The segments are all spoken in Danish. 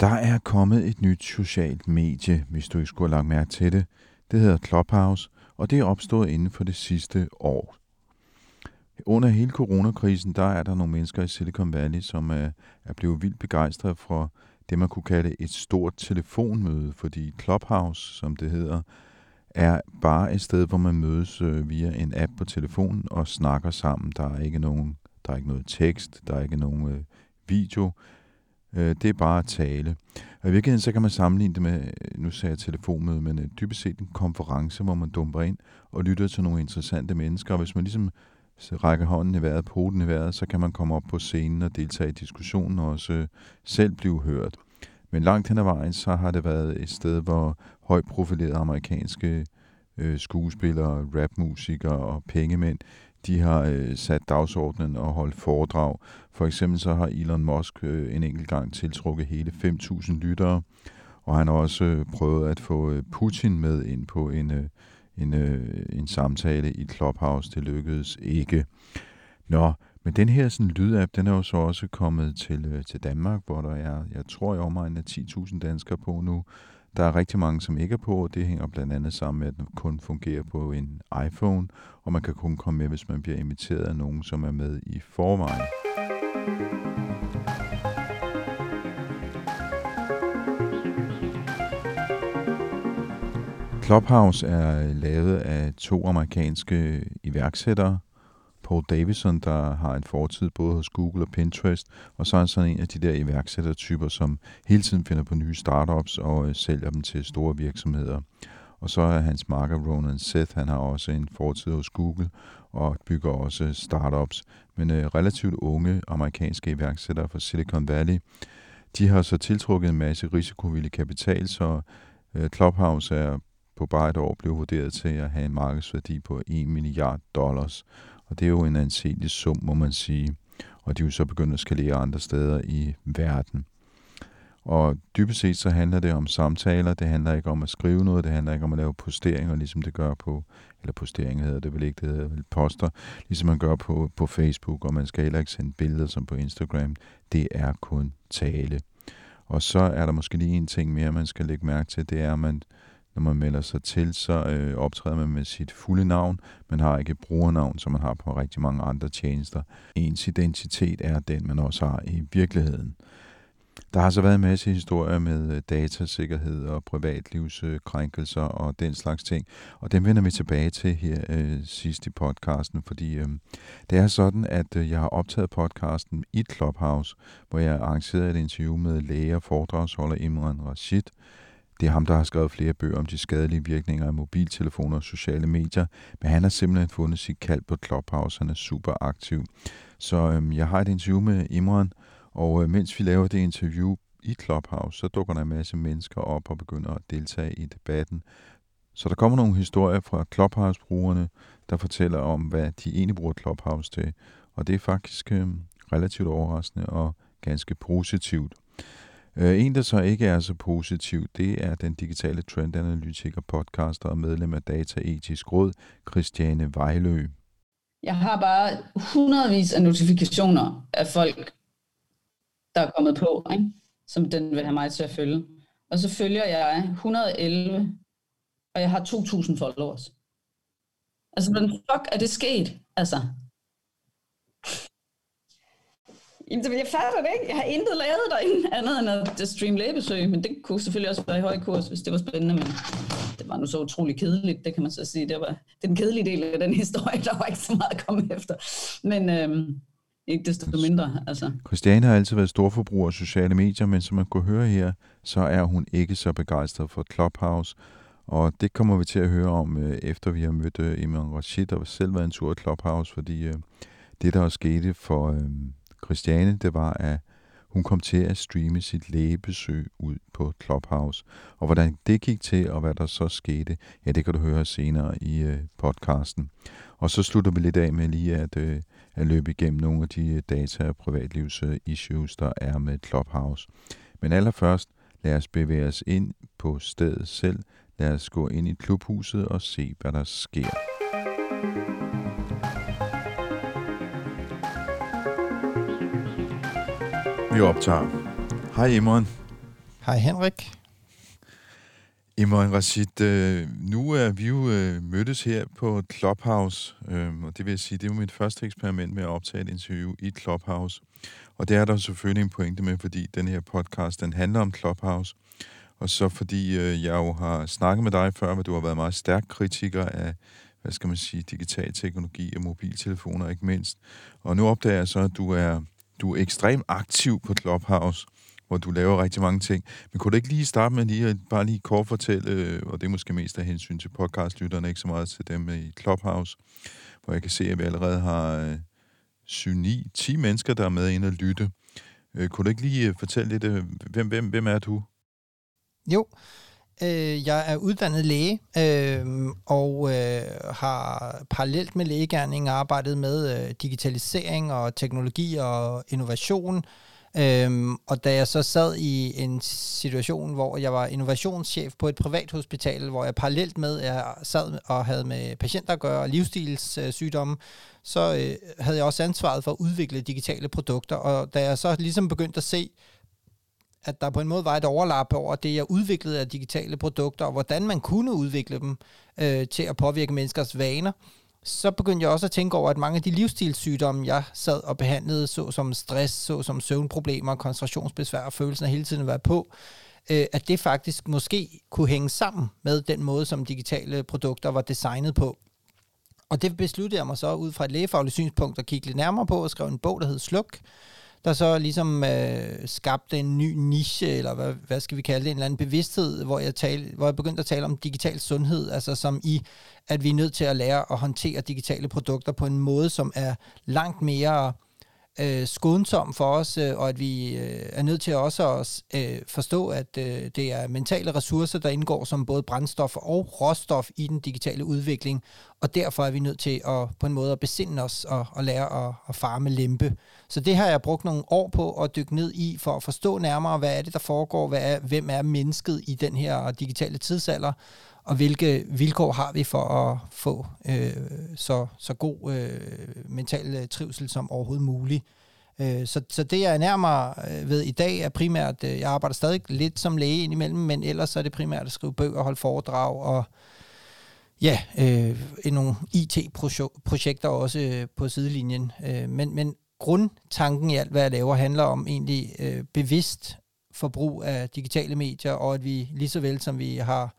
Der er kommet et nyt socialt medie, hvis du ikke skulle have lagt mærke til det. Det hedder Clubhouse, og det er opstået inden for det sidste år. Under hele coronakrisen, der er der nogle mennesker i Silicon Valley, som er, er blevet vildt begejstrede for det, man kunne kalde et stort telefonmøde, fordi Clubhouse, som det hedder, er bare et sted, hvor man mødes øh, via en app på telefonen og snakker sammen. Der er ikke nogen, der er ikke noget tekst, der er ikke nogen øh, video. Øh, det er bare tale. Og i virkeligheden så kan man sammenligne det med, øh, nu sagde jeg telefonmøde, men øh, dybest set en konference, hvor man dumper ind og lytter til nogle interessante mennesker. Og hvis man ligesom rækker hånden i vejret, poten i vejret, så kan man komme op på scenen og deltage i diskussionen og også øh, selv blive hørt. Men langt hen ad vejen, så har det været et sted, hvor højt profilerede amerikanske øh, skuespillere, rapmusikere og pengemænd, de har øh, sat dagsordenen og holdt foredrag. For eksempel så har Elon Musk øh, en enkelt gang tiltrukket hele 5.000 lyttere, og han har også øh, prøvet at få øh, Putin med ind på en, øh, en, øh, en samtale i Clubhouse. Det lykkedes ikke. Nå, men den her sådan, lydapp, den er jo så også kommet til, øh, til Danmark, hvor der er, jeg tror i omegnen af 10.000 danskere på nu. Der er rigtig mange, som ikke er på, og det hænger blandt andet sammen med, at den kun fungerer på en iPhone, og man kan kun komme med, hvis man bliver inviteret af nogen, som er med i forvejen. Clubhouse er lavet af to amerikanske iværksættere. Paul Davison, der har en fortid både hos Google og Pinterest, og så er han sådan en af de der iværksættertyper, som hele tiden finder på nye startups og øh, sælger dem til store virksomheder. Og så er hans marker Ronan Seth, han har også en fortid hos Google og bygger også startups. Men øh, relativt unge amerikanske iværksættere fra Silicon Valley, de har så tiltrukket en masse risikovillig kapital, så øh, Clubhouse er på bare et år blevet vurderet til at have en markedsværdi på 1 milliard dollars. Og det er jo en anselig sum, må man sige. Og de er jo så begyndt at skalere andre steder i verden. Og dybest set så handler det om samtaler, det handler ikke om at skrive noget, det handler ikke om at lave posteringer, ligesom det gør på, eller posteringer hedder det vel ikke, det hedder vel poster, ligesom man gør på, på Facebook, og man skal heller ikke sende billeder som på Instagram. Det er kun tale. Og så er der måske lige en ting mere, man skal lægge mærke til, det er, at man, når man melder sig til, så øh, optræder man med sit fulde navn. Man har ikke et brugernavn, som man har på rigtig mange andre tjenester. Ens identitet er den, man også har i virkeligheden. Der har så været en masse historier med øh, datasikkerhed og privatlivskrænkelser øh, og den slags ting, og dem vender vi tilbage til her øh, sidst i podcasten, fordi øh, det er sådan, at øh, jeg har optaget podcasten i Clubhouse, hvor jeg arrangerede et interview med læge og foredragsholder Imran Rashid. Det er ham, der har skrevet flere bøger om de skadelige virkninger af mobiltelefoner og sociale medier, men han har simpelthen fundet sit kald på Clubhouse. Han er super aktiv. Så øhm, jeg har et interview med Imran, og øh, mens vi laver det interview i Clubhouse, så dukker der en masse mennesker op og begynder at deltage i debatten. Så der kommer nogle historier fra Clubhouse-brugerne, der fortæller om, hvad de egentlig bruger Clubhouse til. Og det er faktisk øh, relativt overraskende og ganske positivt. Øh, en, der så ikke er så positiv, det er den digitale trendanalytiker, podcaster og medlem af Dataetisk Råd, Christiane Vejlø. Jeg har bare hundredvis af notifikationer af folk, der er kommet på, ikke? som den vil have mig til at følge. Og så følger jeg 111, og jeg har 2.000 followers. Altså, hvordan fuck er det sket? Altså. Jamen, jeg fatter det ikke. Jeg har intet lavet derinde, andet end at streame lægebesøg, men det kunne selvfølgelig også være i høj kurs, hvis det var spændende, men det var nu så utrolig kedeligt, det kan man så sige. Det var den kedelige del af den historie, der var ikke så meget at komme efter. Men øhm, ikke desto mindre. Altså. Christiane har altid været storforbruger af sociale medier, men som man kunne høre her, så er hun ikke så begejstret for Clubhouse. Og det kommer vi til at høre om, øh, efter vi har mødt øh, Imran Rashid, der selv været en tur i Clubhouse, fordi øh, det, der skete for øh, Christiane, det var, at hun kom til at streame sit lægebesøg ud på Clubhouse. Og hvordan det gik til, og hvad der så skete, ja, det kan du høre senere i øh, podcasten. Og så slutter vi lidt af med lige at, øh, at løbe igennem nogle af de øh, data- og privatlivs-issues, øh, der er med Clubhouse. Men allerførst, lad os bevæge os ind på stedet selv. Lad os gå ind i klubhuset og se, hvad der sker. Vi optager. Hej Imran. Hej Henrik. Imran Rashid, øh, nu er vi jo øh, mødtes her på Clubhouse, øh, og det vil sige, det er mit første eksperiment med at optage et interview i Clubhouse. Og det er der selvfølgelig en pointe med, fordi den her podcast, den handler om Clubhouse. Og så fordi øh, jeg jo har snakket med dig før, hvor du har været meget stærk kritiker af, hvad skal man sige, digital teknologi og mobiltelefoner ikke mindst. Og nu opdager jeg så, at du er, du er ekstremt aktiv på Clubhouse hvor du laver rigtig mange ting. Men kunne du ikke lige starte med lige at bare lige kort fortælle, øh, og det er måske mest af hensyn til podcastlytterne, ikke så meget til dem i Clubhouse, hvor jeg kan se, at vi allerede har 7, 9, 10 mennesker, der er med ind og lytte. Øh, kunne du ikke lige øh, fortælle lidt, hvem, hvem, hvem er du? Jo, øh, jeg er uddannet læge, øh, og øh, har parallelt med lægegærning arbejdet med øh, digitalisering og teknologi og innovation, Øhm, og da jeg så sad i en situation, hvor jeg var innovationschef på et privat hospital, hvor jeg parallelt med, jeg sad og havde med patienter at gøre og livsstilssygdomme, så øh, havde jeg også ansvaret for at udvikle digitale produkter. Og da jeg så ligesom begyndte at se, at der på en måde var et overlap over det, jeg udviklede af digitale produkter, og hvordan man kunne udvikle dem øh, til at påvirke menneskers vaner, så begyndte jeg også at tænke over, at mange af de livsstilssygdomme, jeg sad og behandlede, såsom stress, såsom søvnproblemer, koncentrationsbesvær og følelsen af hele tiden at være på, øh, at det faktisk måske kunne hænge sammen med den måde, som digitale produkter var designet på. Og det besluttede jeg mig så ud fra et lægefagligt synspunkt at kigge lidt nærmere på og skrev en bog, der hed Sluk, der så ligesom øh, skabte en ny niche, eller hvad, hvad skal vi kalde det, en eller anden bevidsthed, hvor jeg, tale, hvor jeg begyndte at tale om digital sundhed, altså som i, at vi er nødt til at lære at håndtere digitale produkter på en måde, som er langt mere øh, skånsom for os, øh, og at vi øh, er nødt til også at øh, forstå, at øh, det er mentale ressourcer, der indgår som både brændstof og råstof i den digitale udvikling, og derfor er vi nødt til at på en måde at besinde os og, og lære at, at farme lempe. Så det har jeg brugt nogle år på at dykke ned i, for at forstå nærmere, hvad er det, der foregår, hvad er, hvem er mennesket i den her digitale tidsalder, og hvilke vilkår har vi for at få øh, så, så god øh, mental øh, trivsel som overhovedet muligt. Øh, så, så det jeg nærmere øh, ved i dag er primært, øh, jeg arbejder stadig lidt som læge indimellem, men ellers er det primært at skrive bøger, holde foredrag og ja, øh, nogle IT-projekter også øh, på sidelinjen. Øh, men, men grundtanken i alt, hvad jeg laver, handler om egentlig øh, bevidst forbrug af digitale medier, og at vi lige så vel som vi har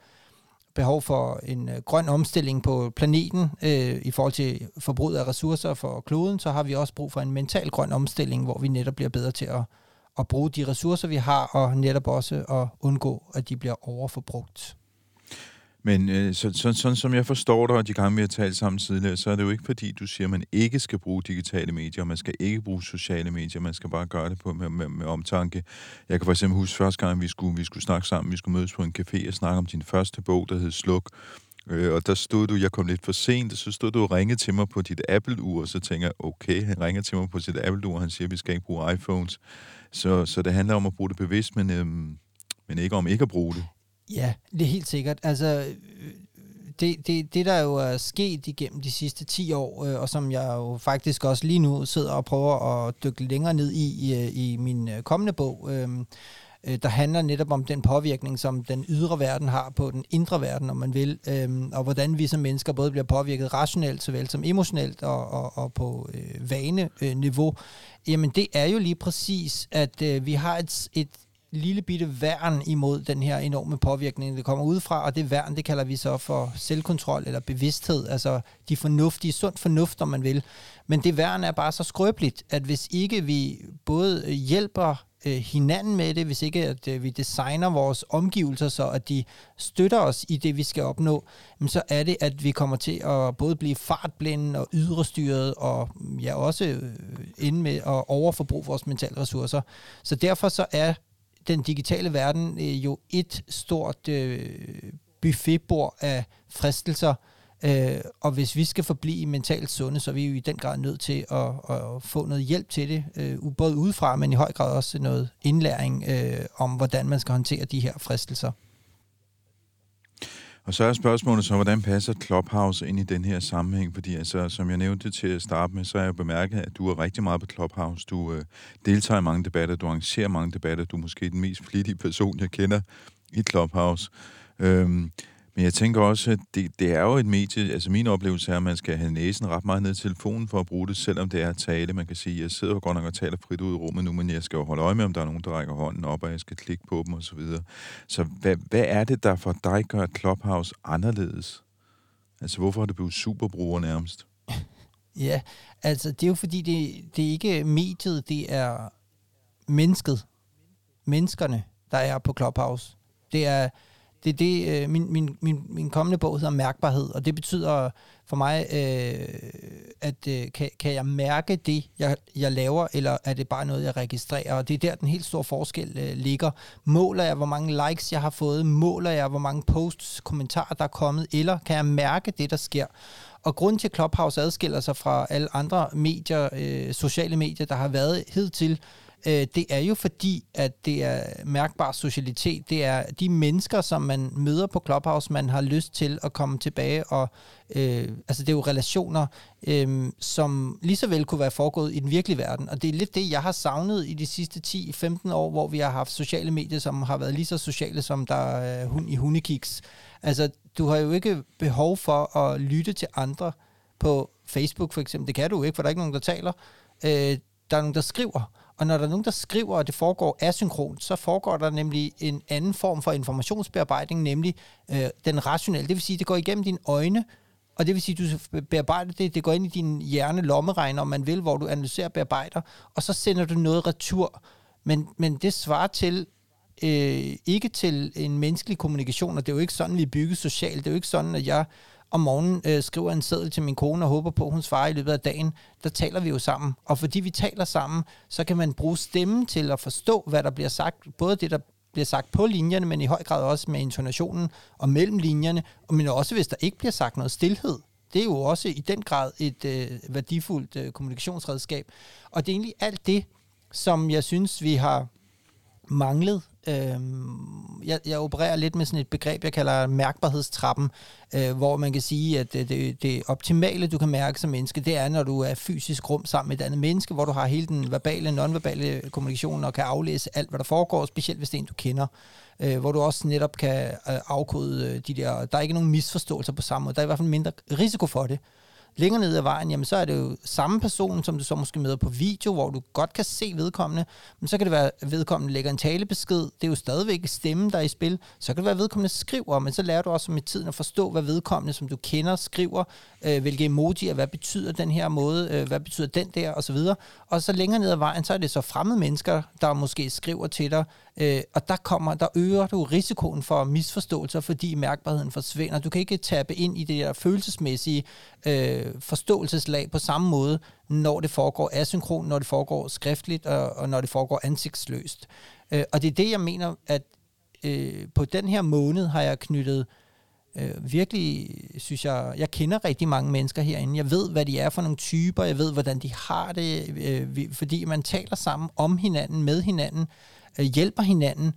behov for en øh, grøn omstilling på planeten øh, i forhold til forbruget af ressourcer for kloden, så har vi også brug for en mental grøn omstilling, hvor vi netop bliver bedre til at, at bruge de ressourcer, vi har, og netop også at undgå, at de bliver overforbrugt. Men øh, så, så, sådan som jeg forstår dig, og de gange vi har talt sammen tidligere, så er det jo ikke fordi, du siger, at man ikke skal bruge digitale medier, man skal ikke bruge sociale medier, man skal bare gøre det på med, med, med omtanke. Jeg kan for eksempel huske første gang, vi skulle, vi skulle snakke sammen, vi skulle mødes på en café og snakke om din første bog, der hed Sluk. Øh, og der stod du, jeg kom lidt for sent, og så stod du og ringede til mig på dit Apple-ur, og så tænker jeg, okay, han ringer til mig på sit Apple-ur, og han siger, at vi skal ikke bruge iPhones. Så, så det handler om at bruge det bevidst, men, øhm, men ikke om ikke at bruge det. Ja, det er helt sikkert. Altså, øh, det, det, det der jo er sket igennem de sidste 10 år, øh, og som jeg jo faktisk også lige nu sidder og prøver at dykke længere ned i i, øh, i min øh, kommende bog, øhm, øh, der handler netop om den påvirkning, som den ydre verden har på den indre verden, om man vil, øh, og hvordan vi som mennesker både bliver påvirket rationelt, såvel som emotionelt og, og, og på øh, vaneniveau. Jamen det er jo lige præcis, at øh, vi har et, et lille bitte værn imod den her enorme påvirkning, der kommer udefra, og det værn, det kalder vi så for selvkontrol eller bevidsthed, altså de fornuftige, sund fornuft, om man vil. Men det værn er bare så skrøbeligt, at hvis ikke vi både hjælper øh, hinanden med det, hvis ikke at øh, vi designer vores omgivelser, så at de støtter os i det, vi skal opnå, så er det, at vi kommer til at både blive fartblinde og ydrestyret, og ja, også øh, inde med at overforbruge vores mentale ressourcer. Så derfor så er den digitale verden øh, jo et stort øh, buffetbord af fristelser, Øh, og hvis vi skal forblive mentalt sunde, så er vi jo i den grad nødt til at, at få noget hjælp til det, øh, både udefra, men i høj grad også noget indlæring øh, om, hvordan man skal håndtere de her fristelser. Og så er spørgsmålet så, hvordan passer Clubhouse ind i den her sammenhæng? Fordi altså, som jeg nævnte til at starte med, så har jeg bemærket, at du er rigtig meget på Clubhouse. Du øh, deltager i mange debatter, du arrangerer mange debatter. Du er måske den mest flittige person, jeg kender i Clubhouse. Øhm, men jeg tænker også, at det, det er jo et medie, altså min oplevelse er, at man skal have næsen ret meget ned i telefonen for at bruge det, selvom det er tale. Man kan sige, jeg sidder jo godt nok og taler frit ud i rummet nu, men jeg skal jo holde øje med, om der er nogen, der rækker hånden op, og jeg skal klikke på dem osv. Så, videre. så hvad, hvad er det, der for dig gør Clubhouse anderledes? Altså hvorfor har det blevet superbruger nærmest? Ja, altså det er jo fordi, det, det er ikke mediet, det er mennesket. Menneskerne, der er på Clubhouse. Det er det er det, øh, min, min, min, min kommende bog hedder Mærkbarhed, og det betyder for mig, øh, at øh, kan, kan jeg mærke det, jeg, jeg laver, eller er det bare noget, jeg registrerer? Og det er der, den helt store forskel øh, ligger. Måler jeg, hvor mange likes jeg har fået? Måler jeg, hvor mange posts, kommentarer, der er kommet? Eller kan jeg mærke det, der sker? Og grund til, at Clubhouse adskiller sig fra alle andre medier, øh, sociale medier, der har været hidtil, øh, det er jo fordi, at det er mærkbar socialitet. Det er de mennesker, som man møder på Clubhouse, man har lyst til at komme tilbage og øh, altså det er jo relationer, øh, som lige så vel kunne være foregået i den virkelige verden. Og det er lidt det, jeg har savnet i de sidste 10-15 år, hvor vi har haft sociale medier, som har været lige så sociale, som der er hund i hundekiks. Altså, du har jo ikke behov for at lytte til andre på Facebook for eksempel. Det kan du ikke, for der er ikke nogen, der taler. Øh, der er nogen, der skriver. Og når der er nogen, der skriver, at det foregår asynkront, så foregår der nemlig en anden form for informationsbearbejdning, nemlig øh, den rationelle. Det vil sige, at det går igennem dine øjne, og det vil sige, at du bearbejder det, det går ind i din hjerne lommeregner, om man vil, hvor du analyserer og bearbejder, og så sender du noget retur. Men, men det svarer til øh, ikke til en menneskelig kommunikation, og det er jo ikke sådan, vi bygger socialt. Det er jo ikke sådan, at jeg om morgenen øh, skriver en seddel til min kone og håber på, at hun svarer i løbet af dagen, der taler vi jo sammen. Og fordi vi taler sammen, så kan man bruge stemmen til at forstå, hvad der bliver sagt. Både det, der bliver sagt på linjerne, men i høj grad også med intonationen og mellem linjerne, men også hvis der ikke bliver sagt noget stillhed. Det er jo også i den grad et øh, værdifuldt øh, kommunikationsredskab. Og det er egentlig alt det, som jeg synes, vi har manglet Øhm, jeg, jeg opererer lidt med sådan et begreb, jeg kalder mærkbarhedstrappen, øh, hvor man kan sige, at det, det, optimale, du kan mærke som menneske, det er, når du er fysisk rum sammen med et andet menneske, hvor du har hele den verbale, nonverbale kommunikation og kan aflæse alt, hvad der foregår, specielt hvis det er en, du kender. Øh, hvor du også netop kan øh, afkode øh, de der... Der er ikke nogen misforståelser på samme måde. Der er i hvert fald mindre risiko for det. Længere ned ad vejen, jamen så er det jo samme person, som du så måske møder på video, hvor du godt kan se vedkommende, men så kan det være, at vedkommende lægger en talebesked. Det er jo stadigvæk stemmen, der er i spil. Så kan det være, at vedkommende skriver, men så lærer du også med tiden at forstå, hvad vedkommende, som du kender, skriver, øh, hvilke emojier, hvad betyder den her måde, øh, hvad betyder den der, og så videre. Og så længere ned ad vejen, så er det så fremmede mennesker, der måske skriver til dig, øh, og der kommer, der øger du risikoen for misforståelser, fordi mærkbarheden forsvinder. Du kan ikke tabe ind i det der følelsesmæssige øh, forståelseslag på samme måde, når det foregår asynkron, når det foregår skriftligt, og, og når det foregår ansigtsløst. Øh, og det er det, jeg mener, at øh, på den her måned har jeg knyttet øh, virkelig, synes jeg, jeg kender rigtig mange mennesker herinde. Jeg ved, hvad de er for nogle typer, jeg ved, hvordan de har det, øh, fordi man taler sammen om hinanden, med hinanden, øh, Øh, hjælper hinanden,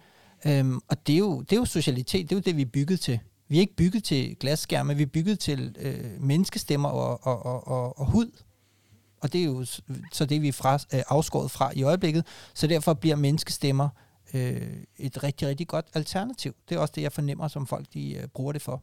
øh, og det er, jo, det er jo socialitet, det er jo det, vi er bygget til. Vi er ikke bygget til glasskærme, vi er bygget til øh, menneskestemmer og, og, og, og, og hud. Og det er jo så det, vi er fra, øh, afskåret fra i øjeblikket. Så derfor bliver menneskestemmer øh, et rigtig, rigtig godt alternativ. Det er også det, jeg fornemmer, som folk de, øh, bruger det for.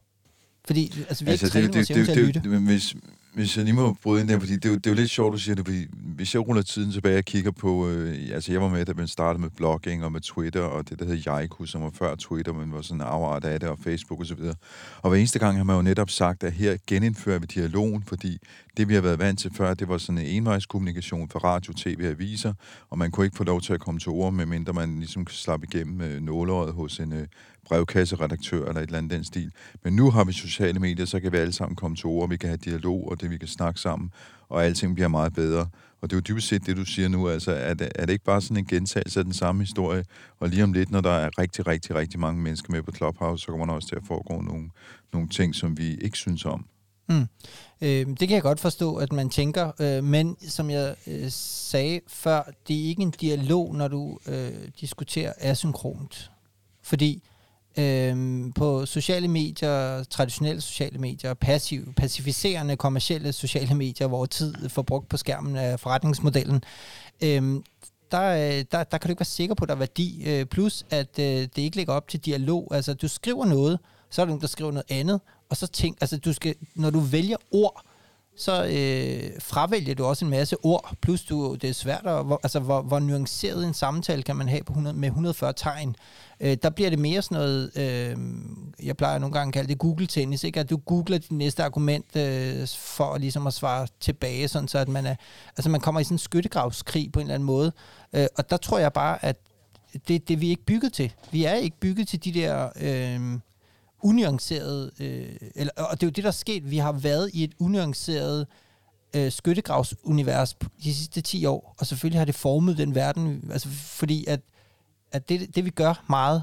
Fordi altså, vi altså, ikke det, det, det, det, det, det, hvis, hvis jeg lige må bryde ind der, fordi det er, jo, det er jo lidt sjovt, du siger det, fordi hvis jeg ruller tiden tilbage og kigger på, øh, altså jeg var med, da man startede med blogging og med Twitter, og det der hed Jaiku, som var før Twitter, men var sådan en afart af det, og Facebook osv. Og, og hver eneste gang har man jo netop sagt, at her genindfører vi dialogen, fordi det vi har været vant til før, det var sådan en envejskommunikation for radio, tv og aviser, og man kunne ikke få lov til at komme til ord, medmindre man ligesom slappe igennem øh, nåleåret hos en øh, brevkasseredaktør eller et eller andet den stil. Men nu har vi sociale medier, så kan vi alle sammen komme til ord, vi kan have dialog, og det vi kan snakke sammen, og alting bliver meget bedre. Og det er jo dybest set det, du siger nu, altså er det, er det ikke bare sådan en gentagelse af den samme historie, og lige om lidt, når der er rigtig, rigtig, rigtig mange mennesker med på Clubhouse, så kommer der også til at foregå nogle, nogle ting, som vi ikke synes om. Mm. Øh, det kan jeg godt forstå, at man tænker, øh, men som jeg øh, sagde før, det er ikke en dialog, når du øh, diskuterer asynkront. Fordi øh, på sociale medier, traditionelle sociale medier, passiv, pacificerende kommercielle sociale medier, hvor tid forbrugt på skærmen af forretningsmodellen, øhm, øh, der, der, der kan du ikke være sikker på, at der er værdi. Øh, plus, at øh, det ikke ligger op til dialog. Altså, du skriver noget, så er der nogen, der skriver noget andet, og så tænk, altså du skal, når du vælger ord, så øh, fravælger du også en masse ord, plus du, det er svært at, hvor, altså hvor, hvor nuanceret en samtale kan man have på 100, med 140 tegn. Øh, der bliver det mere sådan noget, øh, jeg plejer nogle gange at kalde det Google-tennis, ikke? at du googler dit næste argument øh, for ligesom at svare tilbage, sådan så at man, er, altså man kommer i sådan en skyttegravskrig på en eller anden måde. Øh, og der tror jeg bare, at det, det vi er ikke bygget til. Vi er ikke bygget til de der... Øh, unuanceret, øh, eller, og det er jo det, der er sket. Vi har været i et unuanceret øh, skyttegravsunivers de sidste 10 år, og selvfølgelig har det formet den verden, altså fordi at, at det, det, vi gør meget,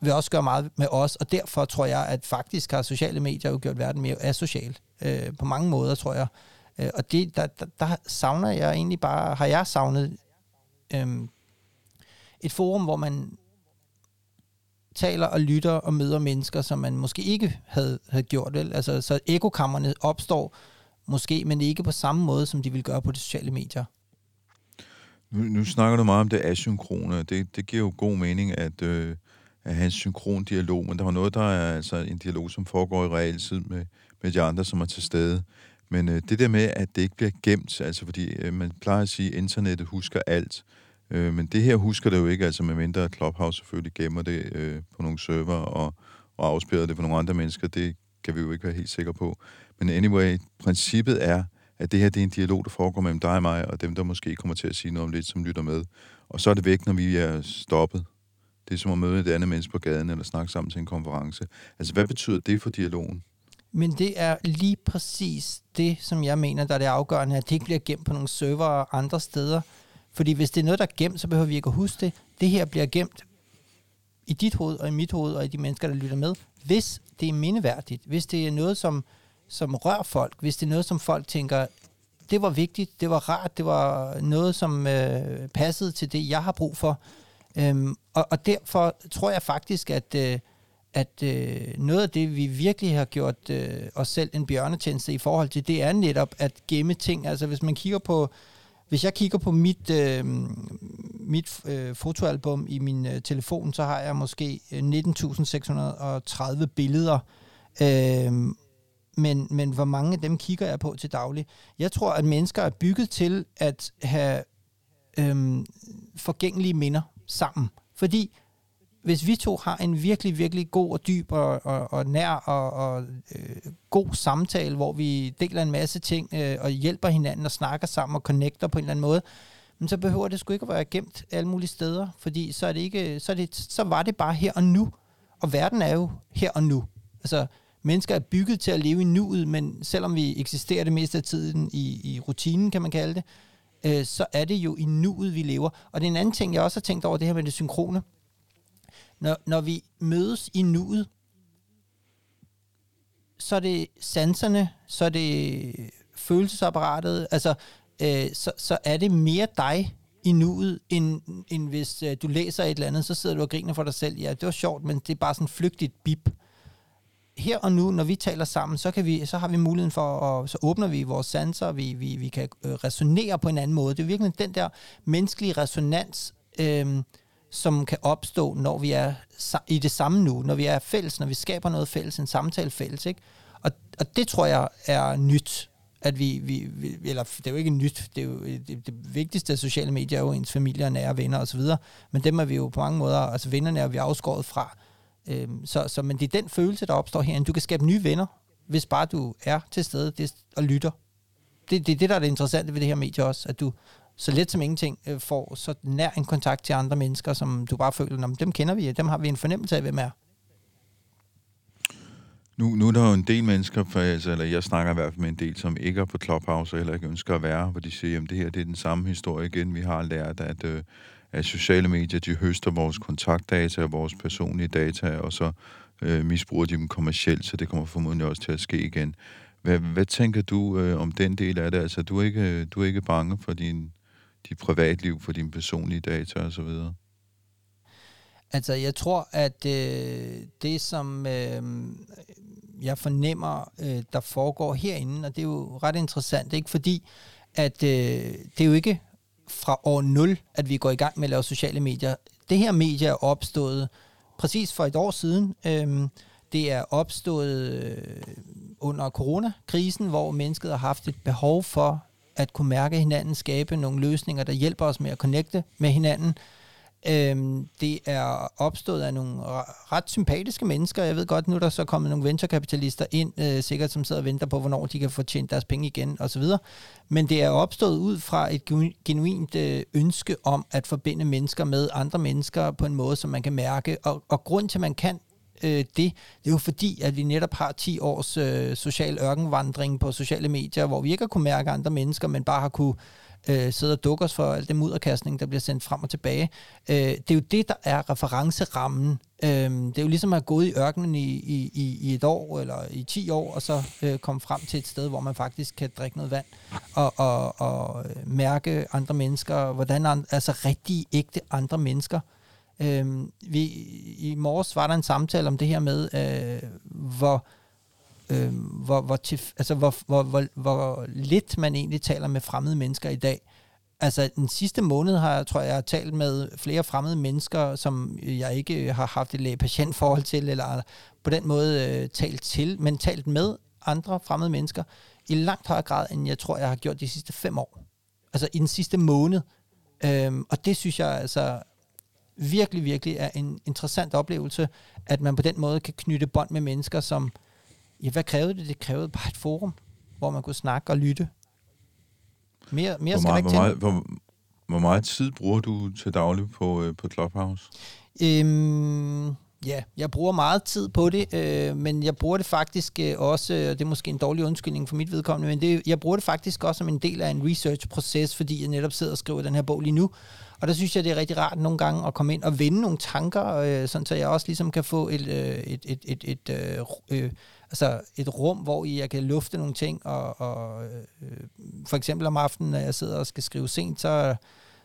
vil også gøre meget med os, og derfor tror jeg, at faktisk har sociale medier jo gjort verden mere asocial. Øh, på mange måder, tror jeg. Øh, og det, der, der, der savner jeg egentlig bare, har jeg savnet øh, et forum, hvor man taler og lytter og møder mennesker, som man måske ikke havde, havde gjort. Vel? Altså, så ekokammerne opstår måske, men ikke på samme måde, som de vil gøre på de sociale medier. Nu, nu snakker du meget om det asynkrone. Det, det giver jo god mening at, øh, at have en synkron dialog, men der er noget, der er altså en dialog, som foregår i realtid med, med de andre, som er til stede. Men øh, det der med, at det ikke bliver gemt, altså fordi øh, man plejer at sige, at internettet husker alt. Øh, men det her husker det jo ikke, altså medmindre Clubhouse selvfølgelig gemmer det øh, på nogle server og, og afspiller det for nogle andre mennesker. Det kan vi jo ikke være helt sikre på. Men anyway, princippet er, at det her det er en dialog, der foregår mellem dig og mig, og dem, der måske kommer til at sige noget om lidt, som lytter med. Og så er det væk, når vi er stoppet. Det er som at møde et andet menneske på gaden, eller snakke sammen til en konference. Altså, hvad betyder det for dialogen? Men det er lige præcis det, som jeg mener, der er det afgørende, at det ikke bliver gemt på nogle server andre steder. Fordi hvis det er noget, der er gemt, så behøver vi ikke at huske det. Det her bliver gemt i dit hoved og i mit hoved og i de mennesker, der lytter med, hvis det er mindeværdigt, hvis det er noget, som, som rører folk, hvis det er noget, som folk tænker, det var vigtigt, det var rart, det var noget, som øh, passede til det, jeg har brug for. Øhm, og, og derfor tror jeg faktisk, at, øh, at øh, noget af det, vi virkelig har gjort øh, os selv en bjørnetjeneste i forhold til, det er netop at gemme ting. Altså hvis man kigger på hvis jeg kigger på mit, øh, mit øh, fotoalbum i min øh, telefon, så har jeg måske øh, 19.630 billeder. Øh, men, men hvor mange af dem kigger jeg på til daglig? Jeg tror, at mennesker er bygget til at have øhm, forgængelige minder sammen. Fordi hvis vi to har en virkelig, virkelig god og dyb og, og, og nær og, og øh, god samtale, hvor vi deler en masse ting øh, og hjælper hinanden og snakker sammen og connecter på en eller anden måde, men så behøver det sgu ikke at være gemt alle mulige steder, fordi så, er det ikke, så, er det, så var det bare her og nu. Og verden er jo her og nu. Altså, mennesker er bygget til at leve i nuet, men selvom vi eksisterer det meste af tiden i, i rutinen, kan man kalde det, øh, så er det jo i nuet, vi lever. Og det er en anden ting, jeg også har tænkt over, det her med det synkrone når, når vi mødes i nuet, så er det sanserne, så er det følelsesapparatet, altså øh, så, så er det mere dig i nuet, end, end hvis øh, du læser et eller andet, så sidder du og griner for dig selv. Ja, det var sjovt, men det er bare sådan flygtigt bip. Her og nu, når vi taler sammen, så, kan vi, så har vi muligheden for, at så åbner vi vores sanser, vi, vi, vi kan øh, resonere på en anden måde. Det er virkelig den der menneskelige resonans, øh, som kan opstå, når vi er i det samme nu, når vi er fælles, når vi skaber noget fælles, en samtale fælles. Ikke? Og, og det tror jeg er nyt. at vi, vi, vi eller det er jo ikke nyt, det er jo det, det vigtigste af sociale medier er jo ens familie og nære venner osv., men dem er vi jo på mange måder, altså vennerne er vi afskåret fra. Øhm, så, så, men det er den følelse, der opstår herinde. Du kan skabe nye venner, hvis bare du er til stede det, og lytter. Det, det er det, der er det interessante ved det her medie også, at du så let som ingenting øh, får så nær en kontakt til andre mennesker, som du bare føler, dem kender vi, dem har vi en fornemmelse af, hvem er. Nu, nu er der jo en del mennesker, for, altså, eller jeg snakker i hvert fald med en del, som ikke er på Clubhouse eller ikke ønsker at være, hvor de siger, at det her det er den samme historie igen. Vi har lært, at, øh, at sociale medier, de høster vores kontaktdata og vores personlige data, og så øh, misbruger de dem kommercielt, så det kommer formodentlig også til at ske igen. Hvad, hvad tænker du øh, om den del af det? Altså, du er ikke, du er ikke bange for din, dit privatliv, for dine personlige data og så videre? Altså, jeg tror, at øh, det, som øh, jeg fornemmer, øh, der foregår herinde, og det er jo ret interessant, ikke? fordi at øh, det er jo ikke fra år 0, at vi går i gang med at lave sociale medier. Det her medie er opstået præcis for et år siden. Øhm, det er opstået øh, under coronakrisen, hvor mennesket har haft et behov for at kunne mærke hinanden, skabe nogle løsninger, der hjælper os med at connecte med hinanden. Øhm, det er opstået af nogle ret sympatiske mennesker. Jeg ved godt, nu er der så kommet nogle venturekapitalister ind, øh, sikkert som sidder og venter på, hvornår de kan få tjent deres penge igen osv. Men det er opstået ud fra et genuint øh, ønske om at forbinde mennesker med andre mennesker på en måde, som man kan mærke. Og, og grund til, at man kan øh, det, det er jo fordi, at vi netop har 10 års øh, social ørkenvandring på sociale medier, hvor vi ikke har kunne mærke andre mennesker, men bare har kunne øh, sidde og dukke os for alt det mudderkastning, der bliver sendt frem og tilbage. Øh, det er jo det, der er referencerammen. Øh, det er jo ligesom at gå gået i ørkenen i, i, i et år eller i 10 år, og så øh, komme frem til et sted, hvor man faktisk kan drikke noget vand og, og, og øh, mærke andre mennesker, hvordan andre, altså rigtige, ægte andre mennesker. Øh, vi, I morges var der en samtale om det her med, øh, hvor øh, hvor, hvor, tif, altså, hvor, hvor, hvor, hvor lidt man egentlig taler med fremmede mennesker i dag. Altså, den sidste måned har jeg, tror jeg, jeg har talt med flere fremmede mennesker, som jeg ikke har haft et læge-patient-forhold til, eller på den måde øh, talt til, men talt med andre fremmede mennesker i langt højere grad, end jeg tror, jeg har gjort de sidste fem år. Altså i den sidste måned. Øhm, og det synes jeg altså virkelig, virkelig er en interessant oplevelse, at man på den måde kan knytte bånd med mennesker, som Ja, hvad krævede det? Det krævede bare et forum, hvor man kunne snakke og lytte. Mere, mere hvor meget, hvor, meget, hvor, hvor meget tid bruger du til daglig på, øh, på Clubhouse? Øhm, ja, jeg bruger meget tid på det, øh, men jeg bruger det faktisk øh, også, og det er måske en dårlig undskyldning for mit vedkommende, men det, jeg bruger det faktisk også som en del af en research-proces, fordi jeg netop sidder og skriver den her bog lige nu. Og der synes jeg, det er rigtig rart nogle gange at komme ind og vende nogle tanker, øh, sådan så jeg også ligesom kan få et, øh, et, et, et, et øh, øh, altså et rum, hvor jeg kan lufte nogle ting, og, og øh, for eksempel om aftenen, når jeg sidder og skal skrive sent, så,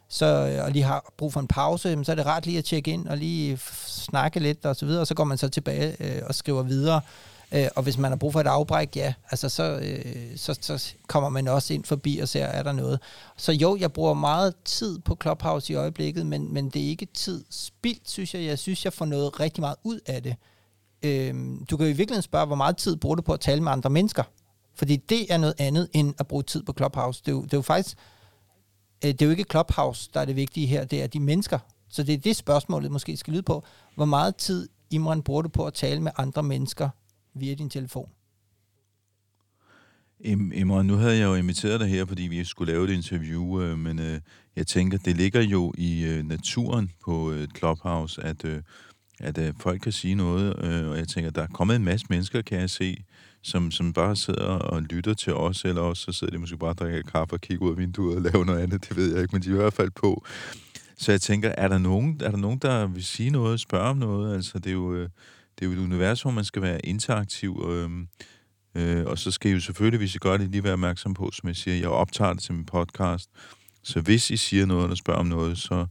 så, og lige har brug for en pause, så er det rart lige at tjekke ind og lige snakke lidt og så videre, og så går man så tilbage øh, og skriver videre. Øh, og hvis man har brug for et afbræk, ja, altså så, øh, så, så kommer man også ind forbi og ser, er der noget. Så jo, jeg bruger meget tid på Clubhouse i øjeblikket, men, men det er ikke tid spildt, synes jeg. Jeg synes, jeg får noget rigtig meget ud af det. Øh, du kan jo i virkeligheden spørge, hvor meget tid bruger du på at tale med andre mennesker? Fordi det er noget andet end at bruge tid på Clubhouse. Det er jo, det er jo faktisk, øh, det er jo ikke Clubhouse, der er det vigtige her, det er de mennesker. Så det er det spørgsmålet måske skal lyde på. Hvor meget tid, Imran, bruger du på at tale med andre mennesker via din telefon? Imran, nu havde jeg jo inviteret dig her, fordi vi skulle lave et interview, øh, men øh, jeg tænker, det ligger jo i øh, naturen på øh, Clubhouse, at øh, at øh, folk kan sige noget, øh, og jeg tænker, der er kommet en masse mennesker, kan jeg se, som, som bare sidder og lytter til os, eller også så sidder de måske bare og drikker kaffe og kigger ud af vinduet og laver noget andet, det ved jeg ikke, men de er i hvert fald på. Så jeg tænker, er der nogen, er der, nogen der vil sige noget, spørge om noget? Altså, det er jo, øh, det er jo et univers, hvor man skal være interaktiv, øh, øh, og så skal I jo selvfølgelig, hvis I gør det, lige være opmærksom på, som jeg siger, jeg optager det til min podcast, så hvis I siger noget eller spørger om noget, så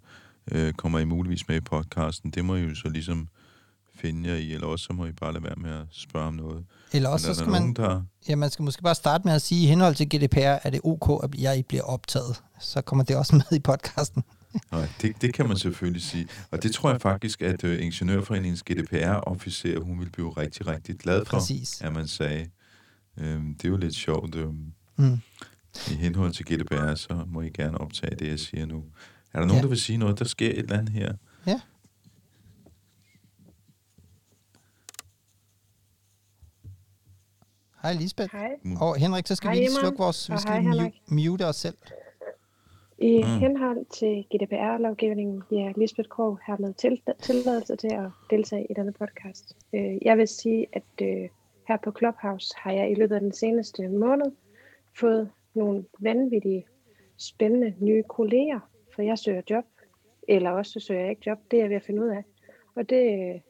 øh, kommer I muligvis med i podcasten. Det må I jo så ligesom finde jer i, eller også så må I bare lade være med at spørge om noget. Eller også så skal man, nogen, der... ja, man skal måske bare starte med at sige, i henhold til GDPR er det ok, at jeg bliver optaget. Så kommer det også med i podcasten. Nej, det, det kan man selvfølgelig sige. Og det tror jeg faktisk, at uh, Ingeniørforeningens GDPR-officer, hun ville blive rigtig, rigtig glad for, Præcis. at man sagde. Øhm, det er jo lidt sjovt. Øhm, Mm. I henhold til GDPR, så må I gerne optage det, jeg siger nu. Er der nogen, ja. der vil sige noget? Der sker et eller andet her. Ja. Hej Lisbeth. Hej. Og Henrik, så skal hej, vi lige slukke vores... Vi skal hej, mute os selv. I mm. henhold til GDPR-lovgivningen giver Lisbeth Krog hermed til, tilladelse til at deltage i denne podcast. Øh, jeg vil sige, at øh, her på Clubhouse har jeg i løbet af den seneste måned fået nogle vanvittige, spændende nye kolleger, for jeg søger job, eller også søger jeg ikke job. Det er jeg ved at finde ud af. Og det,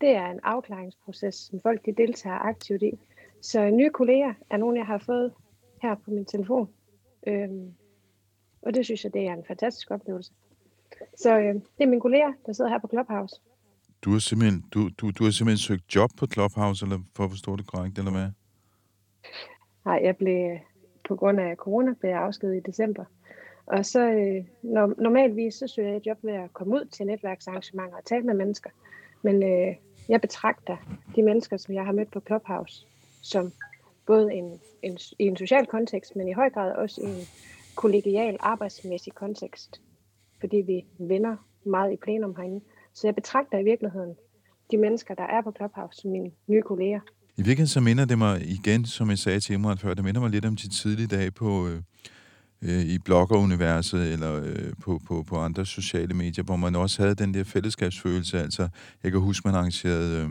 det er en afklaringsproces, som folk de deltager aktivt i. Så nye kolleger er nogle, jeg har fået her på min telefon. Øhm, og det synes jeg, det er en fantastisk oplevelse. Så øh, det er mine kolleger, der sidder her på Clubhouse. Du har simpelthen, du, du, du har simpelthen søgt job på Clubhouse, eller for at forstå det korrekt, eller hvad? Nej, jeg blev på grund af corona blev jeg afskedet i december. Og så øh, normalvis så søger jeg job med at komme ud til netværksarrangementer og tale med mennesker. Men øh, jeg betragter de mennesker, som jeg har mødt på Clubhouse, som både en, en, i en social kontekst, men i høj grad også i en kollegial arbejdsmæssig kontekst. Fordi vi vender meget i plenum herinde. Så jeg betragter i virkeligheden de mennesker, der er på Clubhouse, som mine nye kolleger. I virkeligheden så minder det mig igen, som jeg sagde til Imran før, det minder mig lidt om de tidlige dage på, øh, øh, i bloggeruniverset eller øh, på, på, på andre sociale medier, hvor man også havde den der fællesskabsfølelse. Altså, jeg kan huske, man arrangerede... Øh,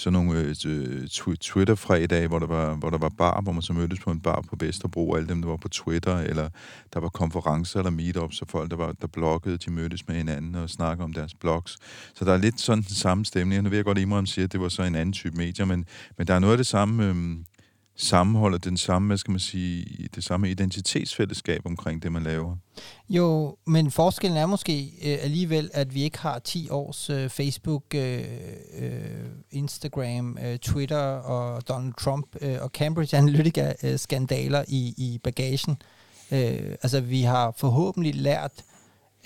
sådan nogle øh, Twitter-fredag, hvor der, var, hvor der var bar, hvor man så mødtes på en bar på Vesterbro, og alle dem, der var på Twitter, eller der var konferencer eller meetups, så folk, der, var, der bloggede, de mødtes med hinanden og snakkede om deres blogs. Så der er lidt sådan den samme stemning. Nu ved jeg godt, at Imran siger, at det var så en anden type medier, men, men der er noget af det samme... Øh, sammenholder den samme, hvad skal man sige, det samme identitetsfællesskab omkring det, man laver. Jo, men forskellen er måske øh, alligevel, at vi ikke har 10 års øh, Facebook, øh, øh, Instagram, øh, Twitter og Donald Trump øh, og Cambridge Analytica-skandaler øh, i, i bagagen. Øh, altså, vi har forhåbentlig lært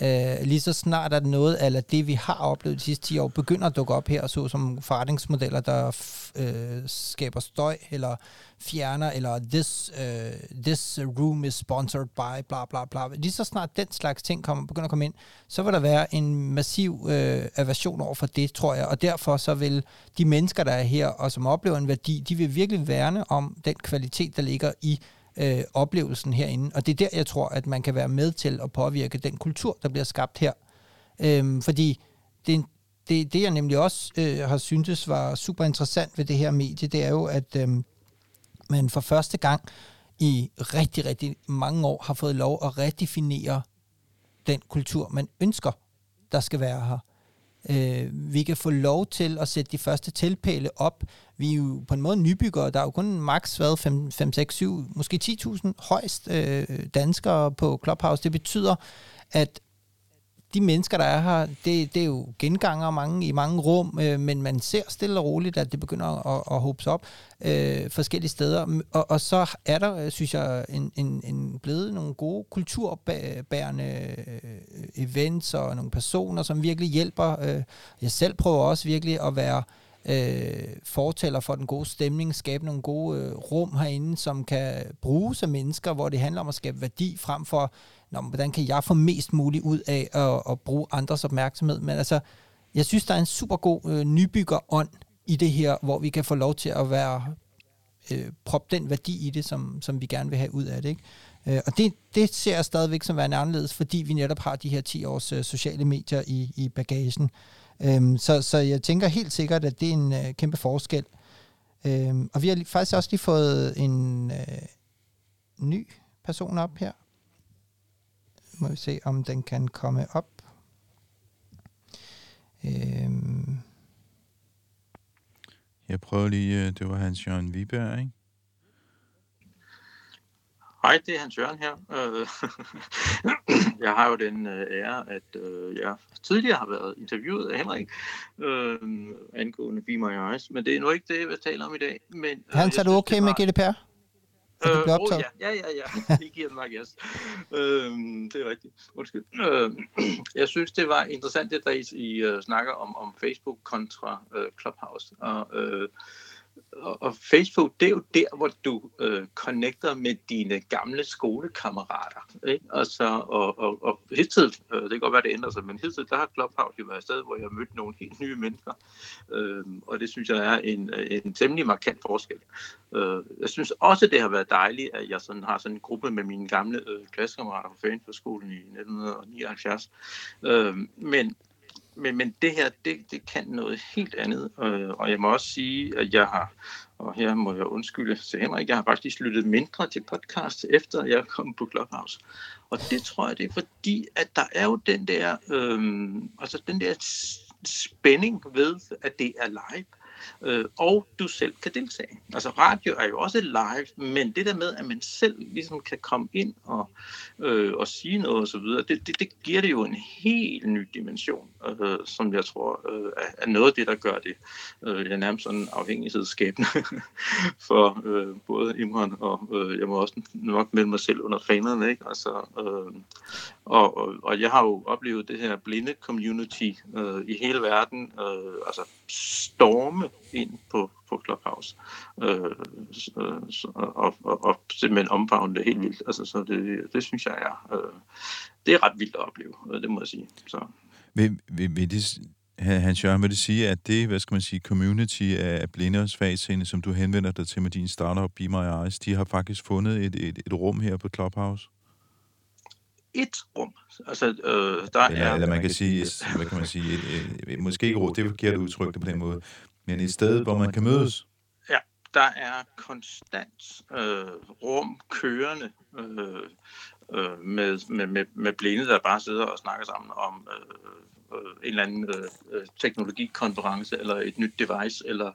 Øh, lige så snart at noget af det, vi har oplevet de sidste 10 år, begynder at dukke op her, så som forretningsmodeller, der øh, skaber støj, eller fjerner, eller this, øh, this room is sponsored by, bla bla bla. Lige så snart den slags ting kommer, begynder at komme ind, så vil der være en massiv øh, aversion over for det, tror jeg, og derfor så vil de mennesker, der er her, og som oplever en værdi, de vil virkelig værne om den kvalitet, der ligger i øh, oplevelsen herinde. Og det er der, jeg tror, at man kan være med til at påvirke den kultur, der bliver skabt her. Øhm, fordi det, det, det, jeg nemlig også øh, har syntes var super interessant ved det her medie, det er jo, at øh, man for første gang i rigtig, rigtig mange år har fået lov at redefinere den kultur, man ønsker, der skal være her. Øh, vi kan få lov til at sætte de første tilpæle op. Vi er jo på en måde nybyggere. Der er jo kun maks 5, 5 6, 7, måske 10.000 højst øh, danskere på Clubhouse. Det betyder, at de mennesker, der er her, det, det er jo genganger mange, i mange rum, øh, men man ser stille og roligt, at det begynder at, at håbe op øh, forskellige steder. Og, og så er der, øh, synes jeg, en, en, en blevet nogle gode kulturbærende øh, events og nogle personer, som virkelig hjælper. Øh, jeg selv prøver også virkelig at være øh, fortæller for den gode stemning, skabe nogle gode øh, rum herinde, som kan bruges af mennesker, hvor det handler om at skabe værdi frem for Nå, hvordan kan jeg få mest muligt ud af at, at bruge andres opmærksomhed. Men altså, jeg synes, der er en super god øh, nybyggerånd i det her, hvor vi kan få lov til at være øh, proppe den værdi i det, som, som vi gerne vil have ud af det. Ikke? Øh, og det, det ser jeg stadigvæk som værende anderledes, fordi vi netop har de her 10 års øh, sociale medier i, i bagagen. Øh, så, så jeg tænker helt sikkert, at det er en øh, kæmpe forskel. Øh, og vi har faktisk også lige fået en øh, ny person op her må vi se, om den kan komme op. Øhm. Jeg prøver lige, øh, det var Hans Jørgen Viberg, ikke? Hej, det er Hans Jørgen her. Øh, jeg har jo den øh, ære, at jeg tidligere har været interviewet af Henrik angående Be My Eyes, men det er nu ikke det, jeg vil tale om i dag. Men, Hans, er du okay med GDPR? Øh, oh, ja, ja, ja, ja. Vi giver den meget gas. øh, det er rigtigt. Undskyld. Øh, jeg synes, det var interessant, det der I uh, snakker om, om Facebook kontra uh, Clubhouse. Og uh, og, og Facebook, det er jo der, hvor du øh, connecter med dine gamle skolekammerater. Ikke? Og, så, og, og, og hidtil, øh, det kan godt være, det ændrer sig, men hidtil, der har Clubhouse jo været et sted, hvor jeg har mødt nogle helt nye mennesker. Øh, og det synes jeg er en, en temmelig markant forskel. Øh, jeg synes også, det har været dejligt, at jeg sådan har sådan en gruppe med mine gamle øh, klassekammerater fra skolen i 1979. Øh, men men, men det her, det, det kan noget helt andet. Øh, og jeg må også sige, at jeg har, og her må jeg undskylde til Henrik, jeg har faktisk lyttet mindre til podcast, efter jeg kom på Clubhouse. Og det tror jeg, det er fordi, at der er jo den der, øh, altså den der spænding ved, at det er live øh, og du selv kan deltage. Altså radio er jo også live, men det der med, at man selv ligesom kan komme ind og, øh, og sige noget osv., det, det, det giver det jo en helt ny dimension, øh, som jeg tror øh, er noget af det, der gør det, øh, det er nærmest sådan afhængighedsskabende for øh, både Imran og øh, jeg må også nok melde mig selv under fanerne, ikke? Altså, øh, og, og, og jeg har jo oplevet det her blinde community øh, i hele verden, øh, altså storme ind på, på Clubhouse, øh, og, og, og simpelthen omfavne det helt vildt. Altså, så det, det synes jeg er, øh, det er ret vildt at opleve, øh, det må jeg sige. Så. Vil, vil, vil det, Hans Jørgen, vil det sige, at det, hvad skal man sige, community af blinde og som du henvender dig til med din startup Be My Eyes, de har faktisk fundet et, et, et rum her på Clubhouse? et rum. Altså, øh, der eller, er, eller man kan sige, hvad kan man sige, et, et, et, måske ikke rum, det er forkert udtryk på den måde, men et sted, hvor man kan mødes. Ja, der er konstant øh, rum kørende øh, øh, med, med, med, med blinde, der bare sidder og snakker sammen om øh, øh, en eller anden øh, øh teknologikonference, eller et nyt device, eller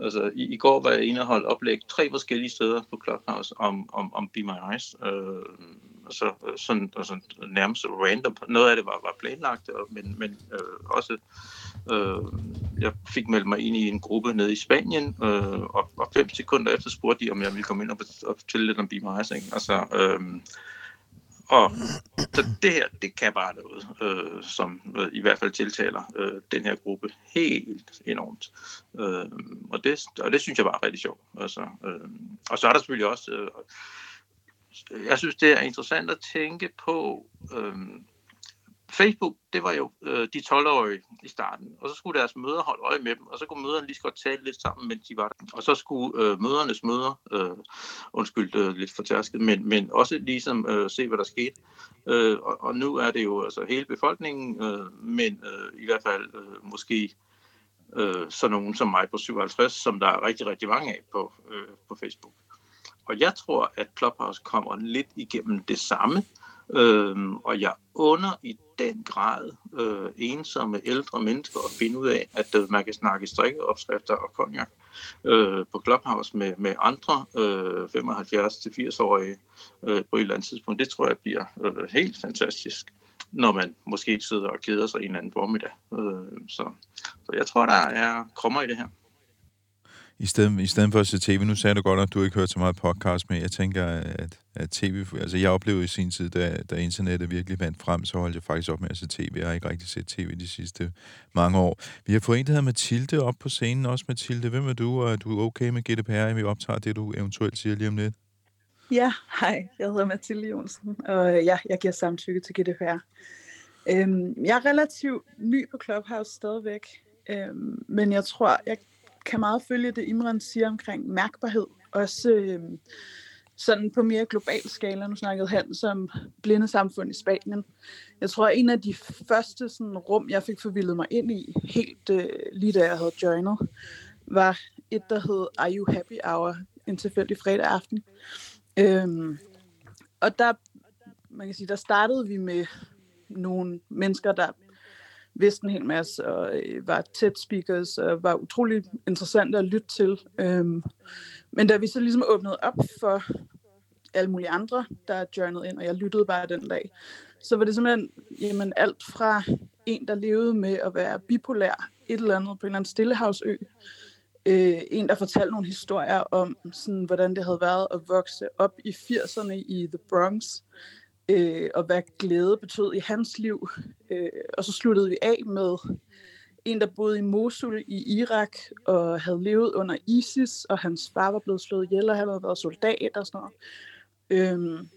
Altså, i, i går var jeg inde og holdt oplæg tre forskellige steder på Clubhouse om, om, om Be My Eyes. Øh, altså, sådan, sådan nærmest random. Noget af det var, var planlagt, men, men øh, også øh, jeg fik meldt mig ind i en gruppe nede i Spanien, øh, og, og fem sekunder efter spurgte de, om jeg ville komme ind og, og fortælle lidt om Be My Eyes. Ikke? Altså, øh, og så det her, det kan bare noget, øh, som øh, i hvert fald tiltaler øh, den her gruppe helt enormt. Øh, og, det, og det synes jeg bare er rigtig sjovt. Altså, øh, og så er der selvfølgelig også, øh, jeg synes det er interessant at tænke på, øh, Facebook, det var jo øh, de 12-årige i starten, og så skulle deres møder holde øje med dem, og så kunne møderne lige så godt tale lidt sammen, mens de var der. Og så skulle øh, mødernes møder, øh, undskyld øh, lidt for tærsket, men, men også ligesom øh, se, hvad der skete. Øh, og, og nu er det jo altså hele befolkningen, øh, men øh, i hvert fald øh, måske øh, sådan nogen som mig på 57, som der er rigtig, rigtig mange af på, øh, på Facebook. Og jeg tror, at Clubhouse kommer lidt igennem det samme, Øhm, og jeg under i den grad øh, ensomme ældre mennesker at finde ud af, at øh, man kan snakke strikkeopskrifter og konjak øh, på Clubhouse med, med andre øh, 75-80-årige øh, på et eller andet tidspunkt. Det tror jeg bliver øh, helt fantastisk, når man måske sidder og keder sig en eller anden formiddag. Øh, så, så jeg tror, der er krummer i det her i stedet, i stedet for at se tv, nu sagde du godt, at du ikke hørt så meget podcast, men jeg tænker, at, at tv, altså jeg oplevede i sin tid, da, da internettet virkelig vandt frem, så holdt jeg faktisk op med at se tv. Jeg har ikke rigtig set tv de sidste mange år. Vi har fået en, der hedder Mathilde op på scenen også. Mathilde, hvem er du, og er du okay med GDPR, vi optager det, du eventuelt siger lige om lidt? Ja, hej, jeg hedder Mathilde Jonsen, og øh, ja, jeg giver samtykke til GDPR. Øhm, jeg er relativt ny på Clubhouse stadigvæk, øhm, men jeg tror, jeg kan meget følge det, Imran siger omkring mærkbarhed. Også øh, sådan på mere global skala. Nu snakkede han som blinde samfund i Spanien. Jeg tror, at en af de første sådan, rum, jeg fik forvildet mig ind i, helt øh, lige da jeg havde joinet, var et, der hed Are You Happy Hour, en tilfældig fredag aften. Øhm, og der, man kan sige, der startede vi med nogle mennesker, der vidste en hel masse, og øh, var tæt speakers, og var utrolig interessant at lytte til. Øhm, men da vi så ligesom åbnede op for alle mulige andre, der joinede ind, og jeg lyttede bare den dag, så var det simpelthen jamen, alt fra en, der levede med at være bipolær, et eller andet på en eller anden stillehavsø, øh, en, der fortalte nogle historier om, sådan, hvordan det havde været at vokse op i 80'erne i The Bronx, øh, og hvad glæde betød i hans liv. Øh, og så sluttede vi af med en, der boede i Mosul i Irak og havde levet under ISIS, og hans far var blevet slået ihjel, og han havde været soldat og sådan noget. Øhm,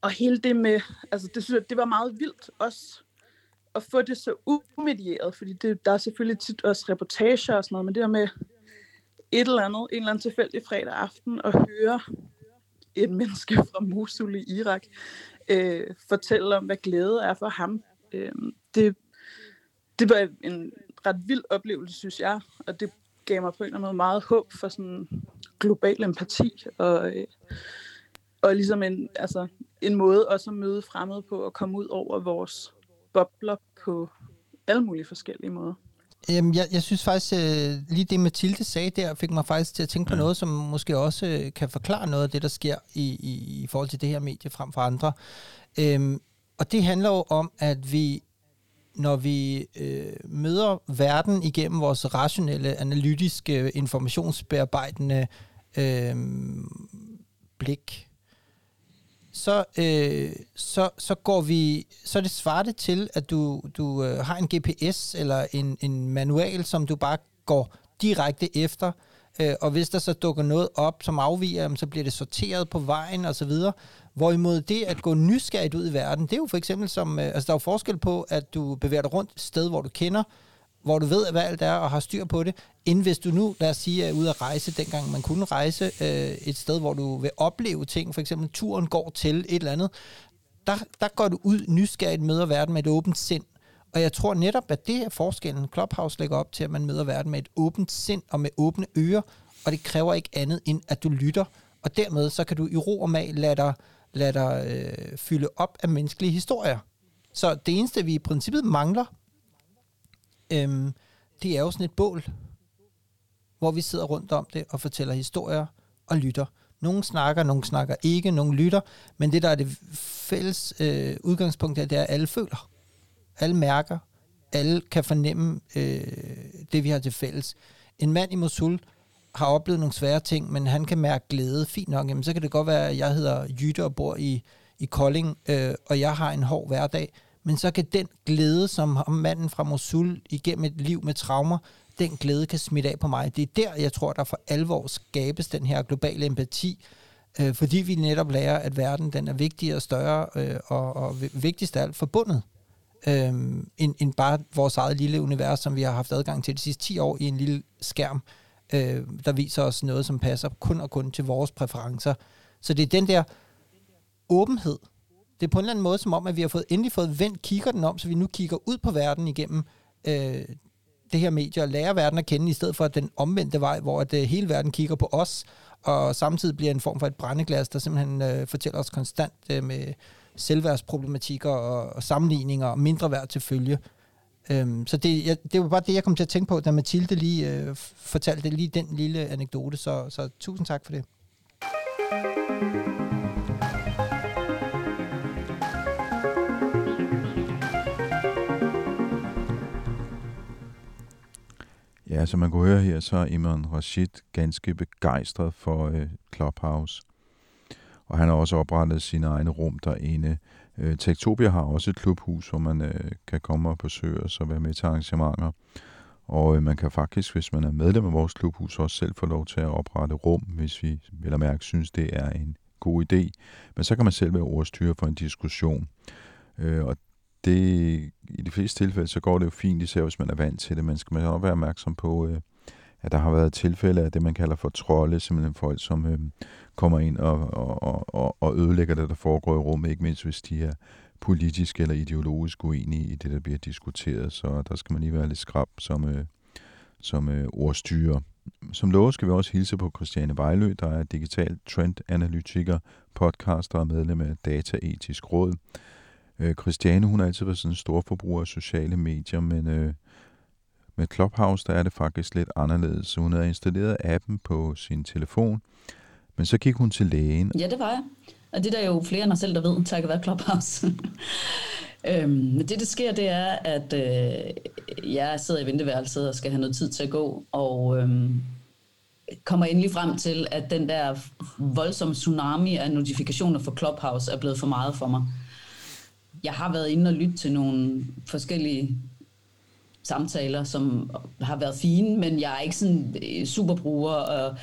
og hele det med, altså det synes jeg, det var meget vildt også at få det så umedieret, fordi det, der er selvfølgelig tit også reportager og sådan noget, men det der med et eller andet, en eller anden tilfældig fredag aften, at høre et menneske fra Mosul i Irak øh, fortælle om, hvad glæde er for ham. Øh, det, det var en ret vild oplevelse, synes jeg, og det gav mig på en eller anden måde meget håb for sådan global empati, og, øh, og ligesom en, altså, en måde også at møde fremmede på, at komme ud over vores bobler på alle mulige forskellige måder. Jamen, jeg, jeg synes faktisk, øh, lige det Mathilde sagde der, fik mig faktisk til at tænke på noget, som måske også øh, kan forklare noget af det, der sker i, i, i forhold til det her medie frem for andre. Øhm, og det handler jo om, at vi, når vi øh, møder verden igennem vores rationelle, analytiske, informationsbearbejdende øh, blik, så, øh, så, så går vi, så er det svarte til, at du, du øh, har en GPS eller en, en manual, som du bare går direkte efter, øh, og hvis der så dukker noget op, som afviger, så bliver det sorteret på vejen og så videre. Hvorimod det at gå nysgerrigt ud i verden, det er jo for eksempel som, øh, altså der er jo forskel på, at du bevæger dig rundt et sted, hvor du kender, hvor du ved, hvad alt er, og har styr på det, end hvis du nu, lad os sige, er ude at rejse, dengang man kunne rejse øh, et sted, hvor du vil opleve ting, for eksempel turen går til et eller andet, der, der går du ud nysgerrigt møder verden med et åbent sind. Og jeg tror netop, at det er forskellen. Clubhouse lægger op til, at man møder verden med et åbent sind og med åbne ører, og det kræver ikke andet, end at du lytter. Og dermed så kan du i ro og mag lade dig, lade dig øh, fylde op af menneskelige historier. Så det eneste, vi i princippet mangler, øhm, det er jo sådan et bål, hvor vi sidder rundt om det og fortæller historier og lytter. Nogle snakker, nogle snakker ikke, nogle lytter, men det, der er det fælles øh, udgangspunkt, er, det er, at alle føler. Alle mærker. Alle kan fornemme øh, det, vi har til fælles. En mand i Mosul har oplevet nogle svære ting, men han kan mærke glæde. Fint nok, jamen, så kan det godt være, at jeg hedder Jytte og bor i, i Kolding, øh, og jeg har en hård hverdag men så kan den glæde, som manden fra Mosul igennem et liv med traumer, den glæde kan smitte af på mig. Det er der, jeg tror, der for alvor skabes den her globale empati, øh, fordi vi netop lærer, at verden den er vigtigere og større, øh, og, og vigtigst af alt forbundet, øh, end, end bare vores eget lille univers, som vi har haft adgang til de sidste 10 år i en lille skærm, øh, der viser os noget, som passer kun og kun til vores præferencer. Så det er den der åbenhed, det er på en eller anden måde som om, at vi har fået, endelig fået vendt kigger den om, så vi nu kigger ud på verden igennem øh, det her medie og lærer verden at kende, i stedet for den omvendte vej, hvor at, øh, hele verden kigger på os, og samtidig bliver en form for et brændeglas, der simpelthen øh, fortæller os konstant øh, med selvværdsproblematikker og, og sammenligninger og mindre værd til følge. Øhm, så det, jeg, det var bare det, jeg kom til at tænke på, da Mathilde lige øh, fortalte lige den lille anekdote, så, så tusind tak for det. Ja, som man kunne høre her, så er Imran Rashid ganske begejstret for øh, Clubhouse. Og han har også oprettet sine egne rum derinde. Øh, Tektopia har også et klubhus, hvor man øh, kan komme og besøge os og være med til arrangementer. Og øh, man kan faktisk, hvis man er medlem af vores klubhus, også selv få lov til at oprette rum, hvis vi vil mærke synes, det er en god idé. Men så kan man selv være ordstyre for en diskussion. Øh, og det, i de fleste tilfælde, så går det jo fint, især hvis man er vant til det. Man skal man også være opmærksom på, øh, at der har været tilfælde af det, man kalder for trolde, simpelthen folk, som øh, kommer ind og, og, og, og ødelægger det, der foregår i rummet, ikke mindst hvis de er politisk eller ideologisk uenige i det, der bliver diskuteret. Så der skal man lige være lidt skrab som, øh, som øh, ordstyrer. Som lovet skal vi også hilse på Christiane Vejlø, der er digital trendanalytiker, podcaster og medlem af Dataetisk Råd. Øh, Christiane, hun har altid været sådan en stor forbruger af sociale medier, men øh, med Clubhouse, der er det faktisk lidt anderledes. Hun har installeret appen på sin telefon, men så gik hun til lægen. Ja, det var jeg. Og det er der jo flere end mig selv, der ved, takket være Clubhouse. øhm, det, der sker, det er, at øh, jeg sidder i venteværelset og skal have noget tid til at gå, og øh, kommer endelig frem til, at den der voldsomme tsunami af notifikationer for Clubhouse er blevet for meget for mig jeg har været inde og lytte til nogle forskellige samtaler, som har været fine, men jeg er ikke sådan øh, superbruger, og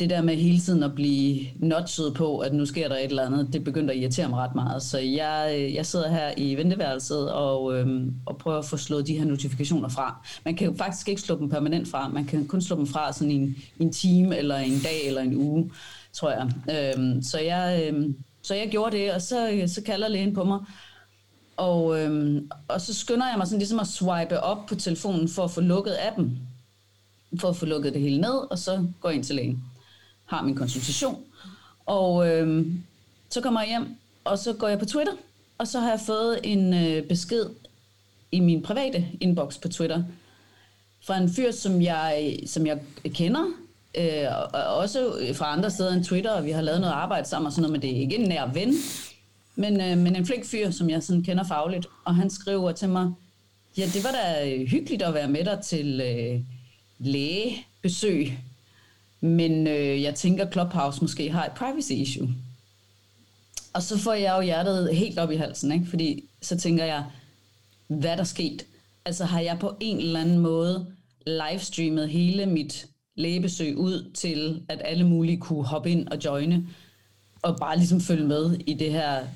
det der med hele tiden at blive notchet på, at nu sker der et eller andet, det begynder at irritere mig ret meget. Så jeg, øh, jeg sidder her i venteværelset og, øhm, og prøver at få slået de her notifikationer fra. Man kan jo faktisk ikke slå dem permanent fra, man kan kun slå dem fra sådan en, en time, eller en dag, eller en uge, tror jeg. Øhm, så, jeg øhm, så jeg gjorde det, og så, øh, så kalder lægen på mig, og, øhm, og så skynder jeg mig sådan ligesom at swipe op på telefonen for at få lukket appen. For at få lukket det hele ned, og så går jeg ind til lægen. Har min konsultation. Og øhm, så kommer jeg hjem, og så går jeg på Twitter. Og så har jeg fået en øh, besked i min private inbox på Twitter. Fra en fyr, som jeg, som jeg kender. Øh, og også fra andre steder end Twitter, og vi har lavet noget arbejde sammen og sådan noget, men det er ikke en nær ven. Men, øh, men en flink fyr, som jeg sådan kender fagligt, og han skriver til mig, ja, det var da øh, hyggeligt at være med dig til øh, lægebesøg, men øh, jeg tænker, Clubhouse måske har et privacy issue. Og så får jeg jo hjertet helt op i halsen, ikke? fordi så tænker jeg, hvad der sket? Altså har jeg på en eller anden måde livestreamet hele mit lægebesøg ud til, at alle mulige kunne hoppe ind og joine, og bare ligesom følge med i det her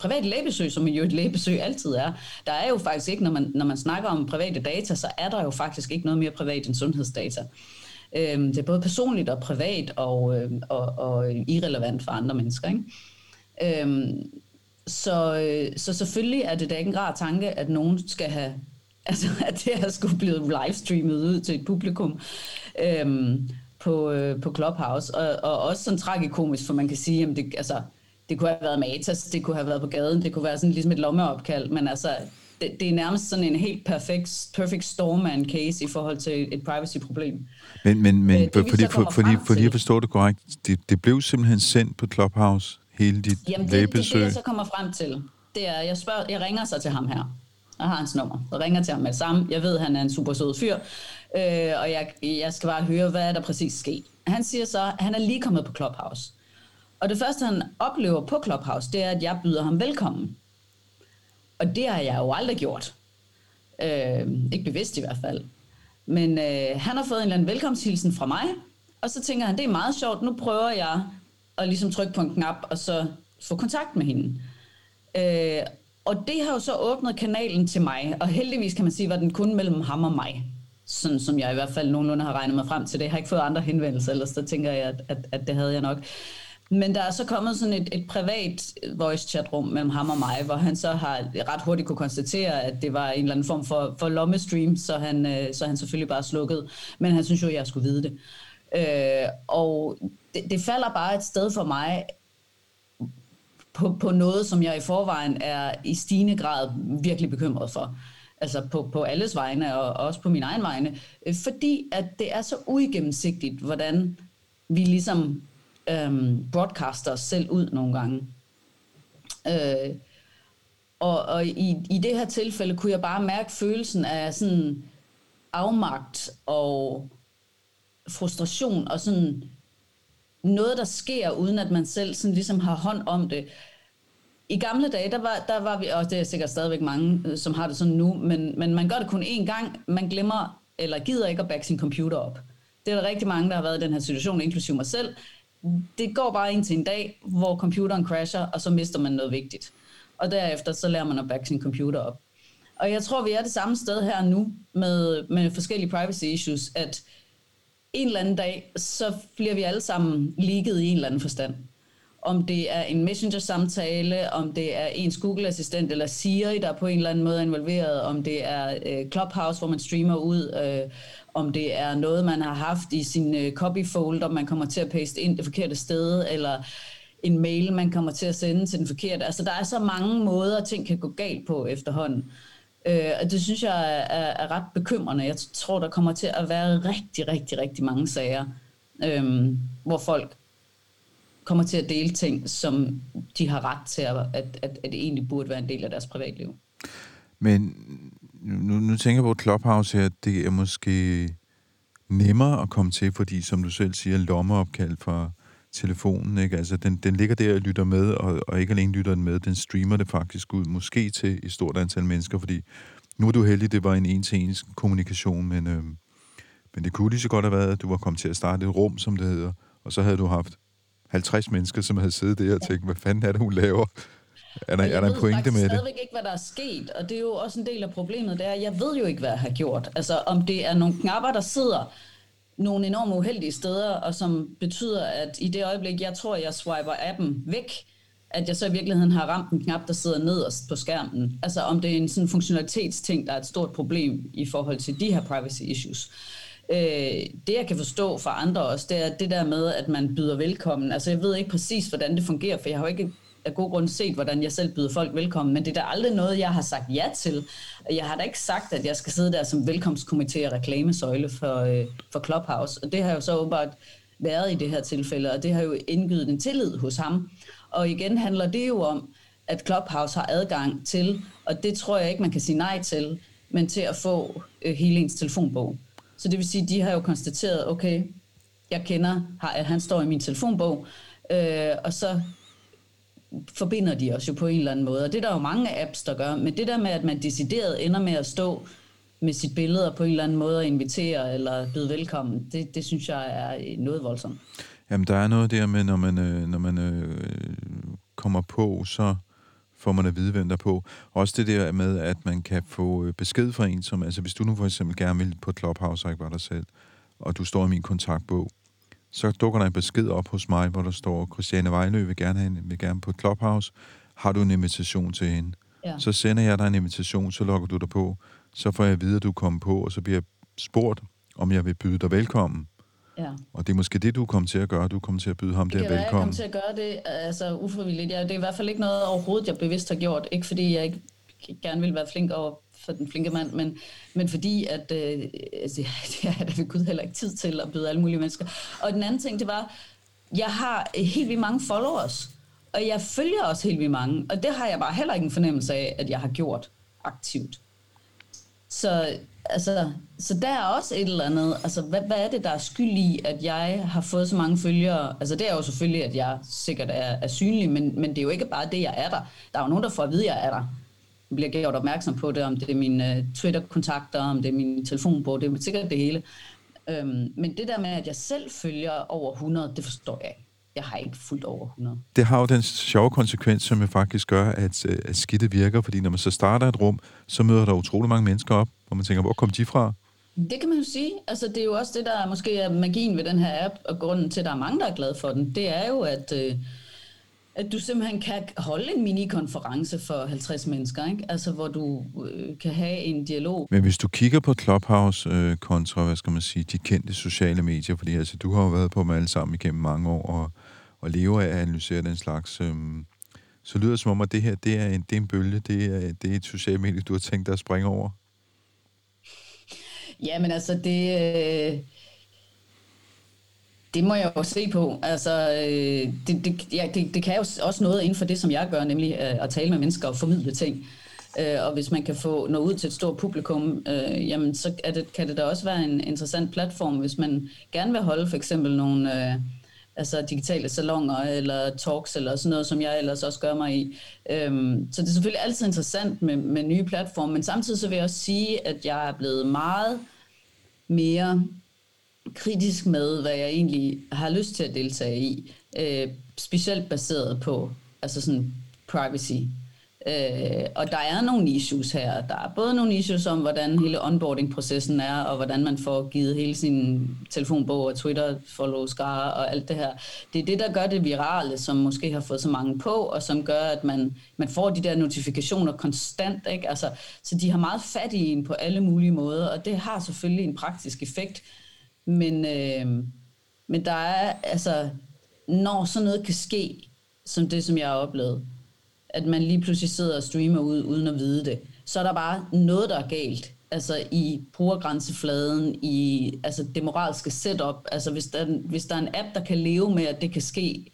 private lægebesøg, som jo et lægebesøg altid er, der er jo faktisk ikke, når man, når man snakker om private data, så er der jo faktisk ikke noget mere privat end sundhedsdata. Øhm, det er både personligt og privat og, øh, og, og irrelevant for andre mennesker. Ikke? Øhm, så, øh, så selvfølgelig er det da ikke en rar tanke, at nogen skal have, altså at det her skulle blive livestreamet ud til et publikum øhm, på, øh, på Clubhouse, og, og også sådan tragikomisk, for man kan sige, at det, altså, det kunne have været Matas, det kunne have været på gaden, det kunne være sådan ligesom et lommeopkald, men altså, det, det er nærmest sådan en helt perfekt, perfect storm en case i forhold til et privacy-problem. Men, men, men øh, det, fordi, for, fordi, fordi jeg forstår det korrekt, det, det blev simpelthen sendt på Clubhouse, hele dit Jamen, det, det, det, jeg så kommer frem til, det er, jeg, spørger, jeg ringer så til ham her. Jeg har hans nummer. Jeg ringer til ham med samme. Jeg ved, han er en super sød fyr. Øh, og jeg, jeg skal bare høre, hvad er der præcis sket. Han siger så, at han er lige kommet på Clubhouse. Og det første, han oplever på Clubhouse, det er, at jeg byder ham velkommen. Og det har jeg jo aldrig gjort. Øh, ikke bevidst i hvert fald. Men øh, han har fået en eller anden velkomsthilsen fra mig, og så tænker han, det er meget sjovt, nu prøver jeg at ligesom trykke på en knap, og så få kontakt med hende. Øh, og det har jo så åbnet kanalen til mig, og heldigvis kan man sige, var den kun mellem ham og mig. Sådan som jeg i hvert fald nogenlunde har regnet mig frem til det. Jeg har ikke fået andre henvendelser, ellers så tænker jeg, at, at, at det havde jeg nok. Men der er så kommet sådan et, et privat voice chat rum mellem ham og mig, hvor han så har ret hurtigt kunne konstatere, at det var en eller anden form for, for lommestream, så han, øh, så han selvfølgelig bare slukket. Men han synes jo, at jeg skulle vide det. Øh, og det, det falder bare et sted for mig på, på noget, som jeg i forvejen er i stigende grad virkelig bekymret for. Altså på, på alles vegne, og også på min egen vegne. Øh, fordi at det er så uigennemsigtigt, hvordan vi ligesom øhm, broadcaster os selv ud nogle gange. Øh, og og i, i det her tilfælde kunne jeg bare mærke følelsen af sådan afmagt og frustration og sådan noget, der sker, uden at man selv sådan ligesom har hånd om det. I gamle dage, der var, der var vi, og det er sikkert stadigvæk mange, øh, som har det sådan nu, men, men man gør det kun én gang. Man glemmer, eller gider ikke at backe sin computer op. Det er der rigtig mange, der har været i den her situation, inklusive mig selv det går bare ind til en dag, hvor computeren crasher, og så mister man noget vigtigt. Og derefter så lærer man at backe sin computer op. Og jeg tror, vi er det samme sted her nu med, med forskellige privacy issues, at en eller anden dag, så bliver vi alle sammen ligget i en eller anden forstand. Om det er en messenger-samtale, om det er ens Google-assistent eller Siri, der på en eller anden måde er involveret, om det er øh, Clubhouse, hvor man streamer ud, øh, om det er noget, man har haft i sin øh, copy folder, man kommer til at paste ind det forkerte sted, eller en mail, man kommer til at sende til den forkerte. Altså, der er så mange måder, ting kan gå galt på efterhånden. Øh, og det synes jeg er, er, er ret bekymrende. Jeg tror, der kommer til at være rigtig, rigtig, rigtig mange sager, øh, hvor folk kommer til at dele ting, som de har ret til, at, at, at det egentlig burde være en del af deres privatliv. Men nu, nu tænker jeg på Clubhouse her, det er måske nemmere at komme til, fordi som du selv siger, lommeopkald fra telefonen, ikke? Altså, den, den ligger der og lytter med, og, og ikke alene lytter den med, den streamer det faktisk ud, måske til et stort antal mennesker, fordi Nu er du heldig, det var en en-til-en kommunikation, men, øh, men det kunne lige så godt have været, at du var kommet til at starte et rum, som det hedder, og så havde du haft 50 mennesker, som havde siddet der og tænkt, hvad fanden er det, hun laver? Er der, er der en pointe med det? Jeg ved ikke, hvad der er sket, og det er jo også en del af problemet, det er, jeg ved jo ikke, hvad jeg har gjort. Altså, om det er nogle knapper, der sidder nogle enormt uheldige steder, og som betyder, at i det øjeblik, jeg tror, jeg swiper appen væk, at jeg så i virkeligheden har ramt en knap, der sidder nederst på skærmen. Altså om det er en sådan funktionalitetsting, der er et stort problem i forhold til de her privacy issues. Øh, det jeg kan forstå for andre også, det er det der med, at man byder velkommen. Altså jeg ved ikke præcis, hvordan det fungerer, for jeg har jo ikke af god grund set, hvordan jeg selv byder folk velkommen, men det er da aldrig noget, jeg har sagt ja til. Jeg har da ikke sagt, at jeg skal sidde der som velkomstkomité og reklamesøjle for, øh, for Clubhouse, og det har jo så åbenbart været i det her tilfælde, og det har jo indgivet en tillid hos ham. Og igen handler det jo om, at Clubhouse har adgang til, og det tror jeg ikke, man kan sige nej til, men til at få øh, hele ens telefonbog. Så det vil sige, de har jo konstateret, okay, jeg kender, at han står i min telefonbog, øh, og så forbinder de os jo på en eller anden måde. Og det er der jo mange apps, der gør. Men det der med, at man decideret ender med at stå med sit billede på en eller anden måde og invitere eller byde velkommen, det, det synes jeg er noget voldsomt. Jamen, der er noget der med, når man, øh, når man øh, kommer på, så får man at vide, hvem der er på. Også det der med, at man kan få øh, besked fra en, som, altså hvis du nu for eksempel gerne vil på Clubhouse og ikke var dig selv, og du står i min kontaktbog, så dukker der en besked op hos mig, hvor der står, Christiane Vejlø vil gerne, have vil gerne på Clubhouse. Har du en invitation til hende? Ja. Så sender jeg dig en invitation, så logger du dig på. Så får jeg at vide, at du kommer på, og så bliver jeg spurgt, om jeg vil byde dig velkommen. Ja. Og det er måske det, du kommer til at gøre. Du kommer til at byde ham det der velkommen. Jeg kommer til at gøre det altså, ufrivilligt. Ja, det er i hvert fald ikke noget overhovedet, jeg bevidst har gjort. Ikke fordi jeg ikke gerne vil være flink over for den flinke mand, men, men fordi, at øh, altså, det har der ved Gud heller ikke tid til at byde alle mulige mennesker. Og den anden ting, det var, jeg har helt vildt mange followers, og jeg følger også helt vildt mange, og det har jeg bare heller ikke en fornemmelse af, at jeg har gjort aktivt. Så, altså, så der er også et eller andet, altså hvad, hvad er det, der er skyld i, at jeg har fået så mange følgere? Altså det er jo selvfølgelig, at jeg sikkert er, er synlig, men, men det er jo ikke bare det, jeg er der. Der er jo nogen, der får at vide, at jeg er der bliver gjort opmærksom på det, om det er mine uh, Twitter-kontakter, om det er min telefonbog, det er sikkert det hele. Øhm, men det der med, at jeg selv følger over 100, det forstår jeg ikke. Jeg har ikke fulgt over 100. Det har jo den sjove konsekvens, som jo faktisk gør, at, øh, at skidtet virker, fordi når man så starter et rum, så møder der utrolig mange mennesker op, og man tænker, hvor kom de fra? Det kan man jo sige. Altså, det er jo også det, der måske er magien ved den her app, og grunden til, at der er mange, der er glade for den, det er jo, at... Øh, at du simpelthen kan holde en mini-konference for 50 mennesker, ikke? Altså, hvor du øh, kan have en dialog. Men hvis du kigger på Clubhouse øh, kontra, hvad skal man sige, de kendte sociale medier, fordi altså, du har jo været på dem alle sammen igennem mange år, og, og lever af at analysere den slags, øh, så lyder det som om, at det her, det er en, det er en bølge, det er, det er et socialt medie, du har tænkt dig at springe over. Ja, men altså, det... Øh det må jeg jo se på. Altså, øh, det, det, ja, det, det kan jo også noget inden for det, som jeg gør, nemlig øh, at tale med mennesker og formidle ting. Øh, og hvis man kan få nå ud til et stort publikum, øh, jamen, så er det, kan det da også være en interessant platform, hvis man gerne vil holde for eksempel nogle øh, altså digitale salonger eller talks eller sådan noget, som jeg ellers også gør mig i. Øh, så det er selvfølgelig altid interessant med, med nye platforme, men samtidig så vil jeg også sige, at jeg er blevet meget mere kritisk med, hvad jeg egentlig har lyst til at deltage i. Øh, specielt baseret på altså sådan privacy. Øh, og der er nogle issues her. Der er både nogle issues om, hvordan hele onboarding-processen er, og hvordan man får givet hele sin telefonbog og Twitter-follow skar og alt det her. Det er det, der gør det virale, som måske har fået så mange på, og som gør, at man, man får de der notifikationer konstant. Ikke? Altså, så de har meget fat i en på alle mulige måder, og det har selvfølgelig en praktisk effekt, men, øh, men der er, altså, når sådan noget kan ske, som det, som jeg har oplevet, at man lige pludselig sidder og streamer ud, uden at vide det, så er der bare noget, der er galt. Altså i brugergrænsefladen, i altså det moralske setup. Altså hvis der, hvis der er en app, der kan leve med, at det kan ske,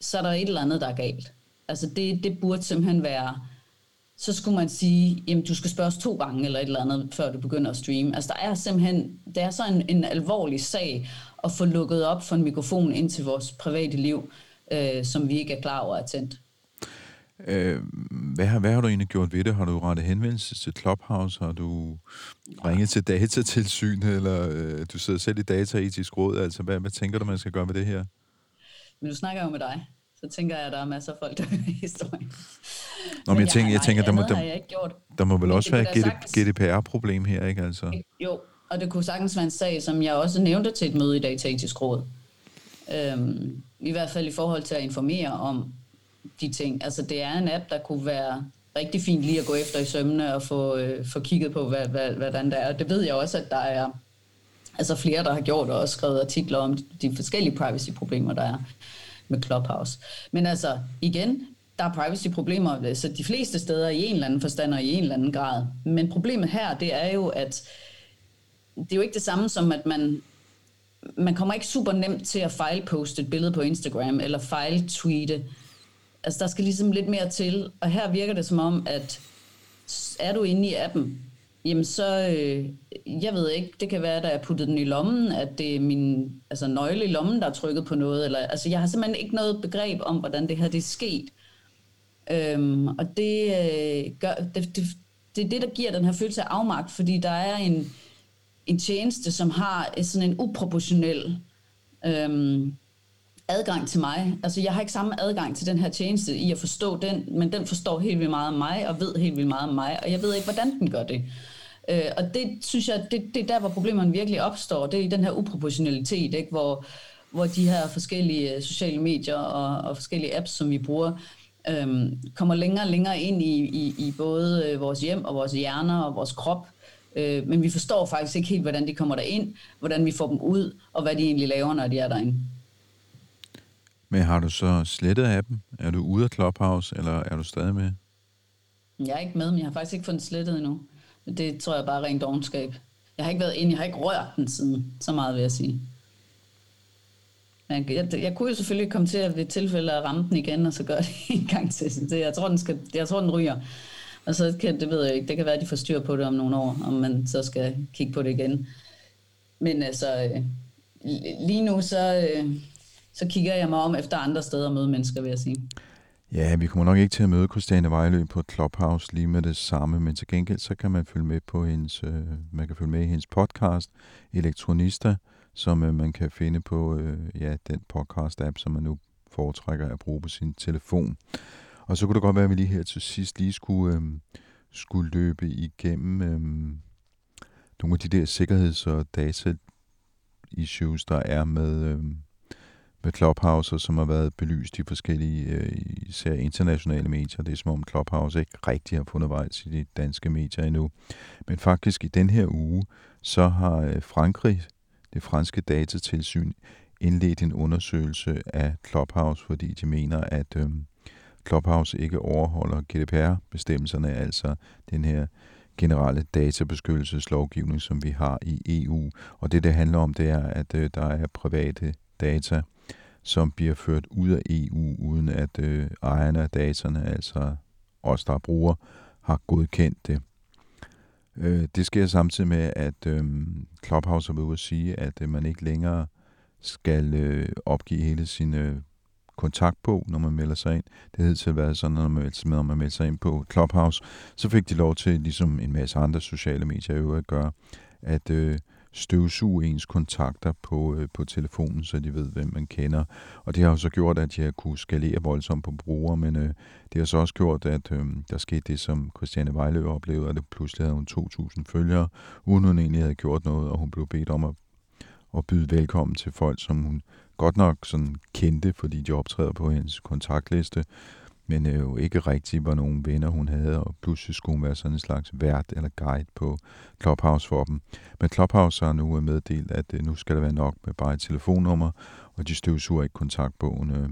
så er der et eller andet, der er galt. Altså det, det burde simpelthen være så skulle man sige, jamen du skal spørges to gange eller et eller andet, før du begynder at streame. Altså der er simpelthen, det er så en, en alvorlig sag at få lukket op for en mikrofon ind til vores private liv, øh, som vi ikke er klar over er tændt. Øh, hvad, har, hvad har du egentlig gjort ved det? Har du rettet henvendelse til Clubhouse? Har du ringet til datatilsyn, eller øh, du sidder selv i dataetisk råd? Altså, hvad, hvad tænker du, man skal gøre med det her? Men du snakker jo med dig, så tænker jeg, at der er masser af folk, der vil historien. Nå, men jeg, tænker, jeg tænker, der må, der, der må vel også være et GDPR-problem her, ikke? Altså, Jo, og det kunne sagtens være en sag, som jeg også nævnte til et møde i Dataetisk Råd. Øhm, I hvert fald i forhold til at informere om de ting. Altså det er en app, der kunne være rigtig fint lige at gå efter i sømmene og få, øh, få kigget på, hvad, hvad, hvordan det er. Det ved jeg også, at der er altså flere, der har gjort og også skrevet artikler om de forskellige privacy-problemer, der er med Clubhouse. Men altså, igen, der er privacy-problemer, øh, så de fleste steder i en eller anden forstand og i en eller anden grad. Men problemet her, det er jo, at det er jo ikke det samme som, at man, man kommer ikke super nemt til at fejlposte et billede på Instagram, eller fejltweete. Altså, der skal ligesom lidt mere til, og her virker det som om, at er du inde i appen, jamen så, øh, jeg ved ikke, det kan være, at jeg puttet den i lommen, at det er min altså, nøgle i lommen, der er trykket på noget, eller, altså jeg har simpelthen ikke noget begreb om, hvordan det her det er sket. Øhm, og det, øh, gør, det, det, det er det, der giver den her følelse af afmagt, fordi der er en, en tjeneste, som har sådan en uproportionel øhm, adgang til mig. Altså, jeg har ikke samme adgang til den her tjeneste i at forstå den, men den forstår helt vildt meget om mig, og ved helt vildt meget om mig, og jeg ved ikke, hvordan den gør det. Øh, og det synes jeg, det, det er der, hvor problemerne virkelig opstår. Det er i den her uproportionalitet, ikke? Hvor, hvor de her forskellige øh, sociale medier og, og forskellige apps, som vi bruger, øhm, kommer længere og længere ind i, i, i både øh, vores hjem og vores hjerner og vores krop. Øh, men vi forstår faktisk ikke helt, hvordan de kommer derind, hvordan vi får dem ud, og hvad de egentlig laver, når de er derinde. men har du så slettet appen? Er du ude af Clubhouse, eller er du stadig med? Jeg er ikke med, men jeg har faktisk ikke fået den slettet endnu. Det tror jeg bare er rent dogenskab. Jeg har ikke været inde, jeg har ikke rørt den siden. Så meget vil jeg sige. Men jeg, jeg kunne jo selvfølgelig komme til at ved tilfælde at ramme den igen, og så gøre det en gang til. Så det, jeg, tror, den skal, jeg tror, den ryger. Og så kan, det ved jeg ikke, det kan være, at de får styr på det om nogle år, om man så skal kigge på det igen. Men altså, øh, lige nu så, øh, så kigger jeg mig om efter andre steder at møde mennesker, vil jeg sige. Ja, vi kommer nok ikke til at møde Christiane Vejlø på Clubhouse lige med det samme, men til gengæld så kan man følge med på hendes, øh, man kan følge med i hendes podcast, Elektronista, som øh, man kan finde på øh, ja, den podcast-app, som man nu foretrækker at bruge på sin telefon. Og så kunne det godt være, at vi lige her til sidst lige skulle, øh, skulle løbe igennem øh, nogle af de der sikkerheds- og data-issues, der er med, øh, med Clubhouse, og som har været belyst i forskellige, øh, især internationale medier. Det er som om Clubhouse ikke rigtig har fundet vej til de danske medier endnu. Men faktisk i den her uge, så har øh, Frankrig, det franske datatilsyn, indledt en undersøgelse af Clubhouse, fordi de mener, at øh, Clubhouse ikke overholder GDPR-bestemmelserne, altså den her generelle databeskyttelseslovgivning, som vi har i EU. Og det, det handler om, det er, at øh, der er private data, som bliver ført ud af EU, uden at øh, ejerne af dataene, altså os, der bruger, har godkendt det. Øh, det sker samtidig med, at øh, Clubhouse har været ude at sige, at øh, man ikke længere skal øh, opgive hele sin øh, kontaktbog, når man melder sig ind. Det hed til været sådan, når man, med, når man melder sig ind på Clubhouse, så fik de lov til, ligesom en masse andre sociale medier i øvrigt gør, at øh, støvsuge ens kontakter på, øh, på telefonen, så de ved, hvem man kender. Og det har jo så gjort, at jeg kunne skalere voldsomt på brugere, men øh, det har så også gjort, at øh, der skete det, som Christiane Vejlø oplevede, at det pludselig havde hun 2.000 følgere, uden hun egentlig havde gjort noget, og hun blev bedt om at, at byde velkommen til folk, som hun godt nok sådan kendte, fordi de optræder på hendes kontaktliste, men øh, jo ikke rigtig var nogen venner, hun havde, og pludselig skulle hun være sådan en slags vært eller guide på Clubhouse for dem. Men Clubhouse har nu øh, meddelt, at øh, nu skal der være nok med bare et telefonnummer, og de støvsuger ikke kontaktbogen. Øh,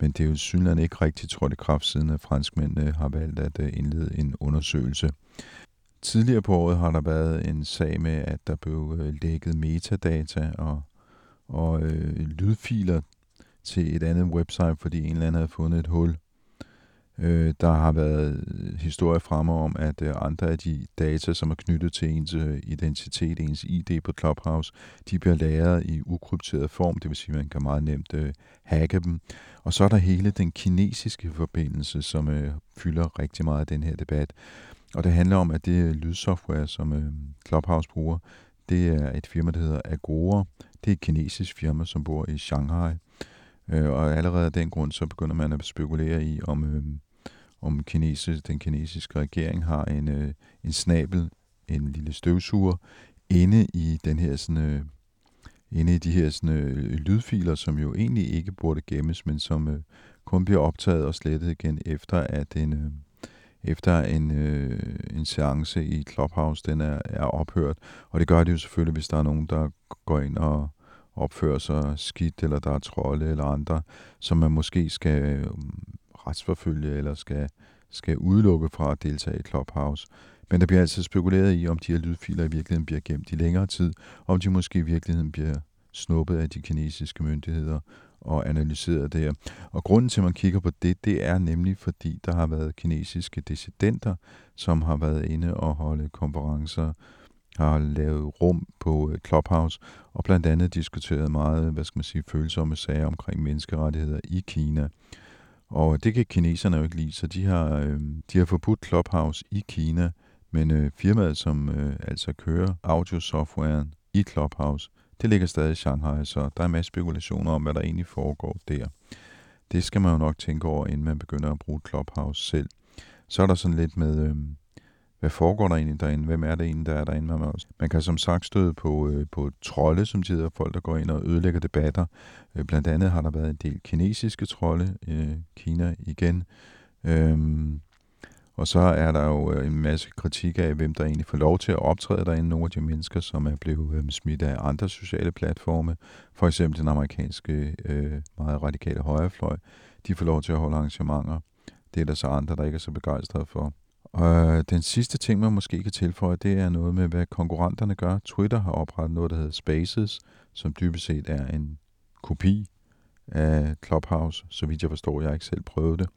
men det er jo synligheden ikke rigtig trådt i kraft, siden at franskmændene øh, har valgt at øh, indlede en undersøgelse. Tidligere på året har der været en sag med, at der blev øh, lækket metadata og, og øh, lydfiler til et andet website, fordi en eller anden havde fundet et hul Øh, der har været historier fremme om, at øh, andre af de data, som er knyttet til ens øh, identitet, ens ID på Clubhouse, de bliver lagret i ukrypteret form, det vil sige, at man kan meget nemt øh, hacke dem. Og så er der hele den kinesiske forbindelse, som øh, fylder rigtig meget af den her debat. Og det handler om, at det lydsoftware, som øh, Clubhouse bruger, det er et firma, der hedder Agora. Det er et kinesisk firma, som bor i Shanghai. Øh, og allerede af den grund, så begynder man at spekulere i, om, øh, om kinesi, den kinesiske regering har en, øh, en snabel, en lille støvsuger, inde i den her sådan, øh, inde i de her sådan, øh, lydfiler, som jo egentlig ikke burde gemmes, men som øh, kun bliver optaget og slettet igen efter at en, øh, efter en, øh, en seance i Clubhouse, den er, er ophørt. Og det gør det jo selvfølgelig, hvis der er nogen, der går ind og opfører sig skidt, eller der er trolde eller andre, som man måske skal øh, retsforfølge, eller skal, skal udelukke fra at deltage i Clubhouse. Men der bliver altså spekuleret i, om de her lydfiler i virkeligheden bliver gemt i længere tid, om de måske i virkeligheden bliver snuppet af de kinesiske myndigheder og analyseret det her. Og grunden til, at man kigger på det, det er nemlig, fordi der har været kinesiske dissidenter, som har været inde og holde konferencer, har lavet rum på øh, Clubhouse, og blandt andet diskuteret meget, hvad skal man sige, følsomme sager omkring menneskerettigheder i Kina. Og øh, det kan kineserne jo ikke lide, så de har, øh, de har forbudt Clubhouse i Kina, men øh, firmaet, som øh, altså kører audiosoftwaren i Clubhouse, det ligger stadig i Shanghai, så der er masser spekulationer om, hvad der egentlig foregår der. Det skal man jo nok tænke over, inden man begynder at bruge Clubhouse selv. Så er der sådan lidt med, øh, hvad foregår der egentlig derinde? Hvem er det egentlig, der er derinde? os. man kan som sagt støde på, øh, på trolde, som tider folk, der går ind og ødelægger debatter. Øh, blandt andet har der været en del kinesiske trolde, øh, Kina igen. Øh, og så er der jo øh, en masse kritik af, hvem der egentlig får lov til at optræde derinde. Nogle af de mennesker, som er blevet øh, smidt af andre sociale platforme, for eksempel den amerikanske øh, meget radikale højrefløj, de får lov til at holde arrangementer. Det er der så andre, der ikke er så begejstrede for. Og den sidste ting, man måske kan tilføje, det er noget med, hvad konkurrenterne gør. Twitter har oprettet noget, der hedder Spaces, som dybest set er en kopi af Clubhouse, så vidt jeg forstår. Jeg har ikke selv prøvet det.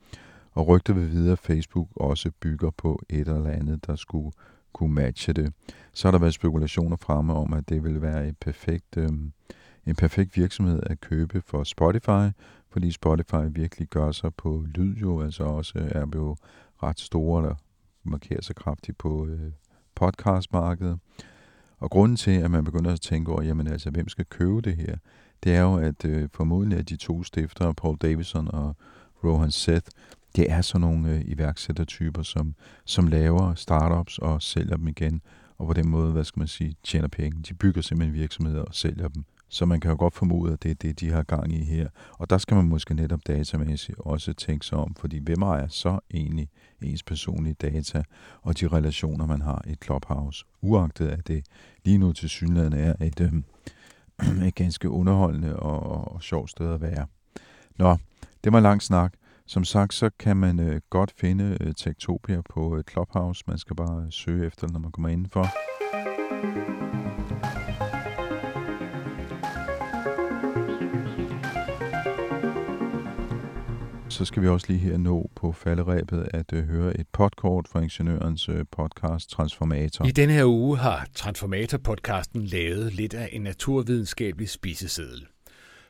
Og rygter vil videre, at Facebook også bygger på et eller andet, der skulle kunne matche det. Så har der været spekulationer fremme om, at det ville være et perfekt, øh, en perfekt virksomhed at købe for Spotify, fordi Spotify virkelig gør sig på lyd jo, altså også er jo ret store, eller markerer sig kraftigt på øh, podcastmarkedet. Og grunden til, at man begynder at tænke over, jamen altså, hvem skal købe det her, det er jo, at øh, formodentlig at de to stiftere, Paul Davison og Rohan Seth, det er sådan nogle øh, iværksættertyper, som, som laver startups og sælger dem igen, og på den måde, hvad skal man sige, tjener penge. De bygger simpelthen virksomheder og sælger dem. Så man kan jo godt formode, at det er det, de har gang i her. Og der skal man måske netop datamæssigt også tænke sig om, fordi hvem ejer så egentlig ens personlige data og de relationer, man har i Clubhouse, uagtet at det lige nu til synligheden er et, øh, et ganske underholdende og, og sjovt sted at være. Nå, det var lang snak. Som sagt, så kan man øh, godt finde øh, Tektopia på øh, Clubhouse. Man skal bare øh, søge efter når man kommer indenfor. Så skal vi også lige her nå på falderæbet at øh, høre et podkort fra Ingeniørens øh, podcast Transformator. I denne her uge har Transformator-podcasten lavet lidt af en naturvidenskabelig spiseseddel.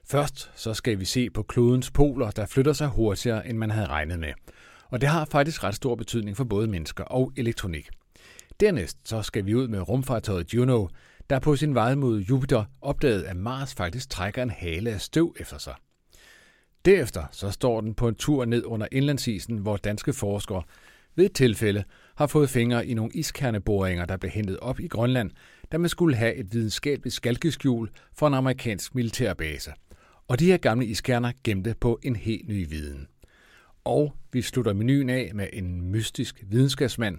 Først så skal vi se på klodens poler, der flytter sig hurtigere, end man havde regnet med. Og det har faktisk ret stor betydning for både mennesker og elektronik. Dernæst så skal vi ud med rumfartøjet Juno, der på sin vej mod Jupiter opdagede, at Mars faktisk trækker en hale af støv efter sig. Derefter så står den på en tur ned under indlandsisen, hvor danske forskere ved et tilfælde har fået fingre i nogle iskerneboringer, der blev hentet op i Grønland, da man skulle have et videnskabeligt skalkeskjul for en amerikansk militærbase. Og de her gamle iskerner gemte på en helt ny viden. Og vi slutter menuen af med en mystisk videnskabsmand,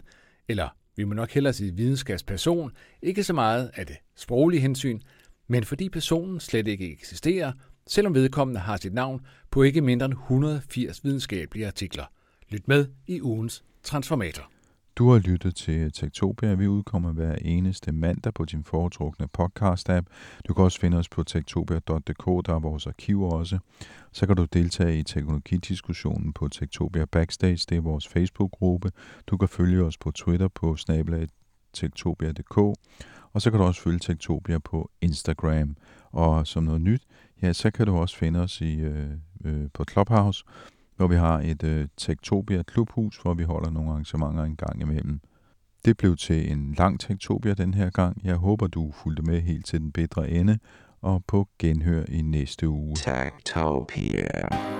eller vi må nok hellere sige videnskabsperson, ikke så meget af det sproglige hensyn, men fordi personen slet ikke eksisterer, selvom vedkommende har sit navn på ikke mindre end 180 videnskabelige artikler. Lyt med i ugens Transformator. Du har lyttet til Tektopia. Vi udkommer hver eneste mandag på din foretrukne podcast-app. Du kan også finde os på tektopia.dk, der er vores arkiver også. Så kan du deltage i teknologidiskussionen på Tektopia Backstage, det er vores Facebook-gruppe. Du kan følge os på Twitter på tektopia.dk, og så kan du også følge Tektopia på Instagram. Og som noget nyt, ja, så kan du også finde os i, øh, øh, på Clubhouse, hvor vi har et øh, Tektopia klubhus, hvor vi holder nogle arrangementer en gang imellem. Det blev til en lang Tektopia den her gang. Jeg håber, du fulgte med helt til den bedre ende, og på genhør i næste uge. Tektopia.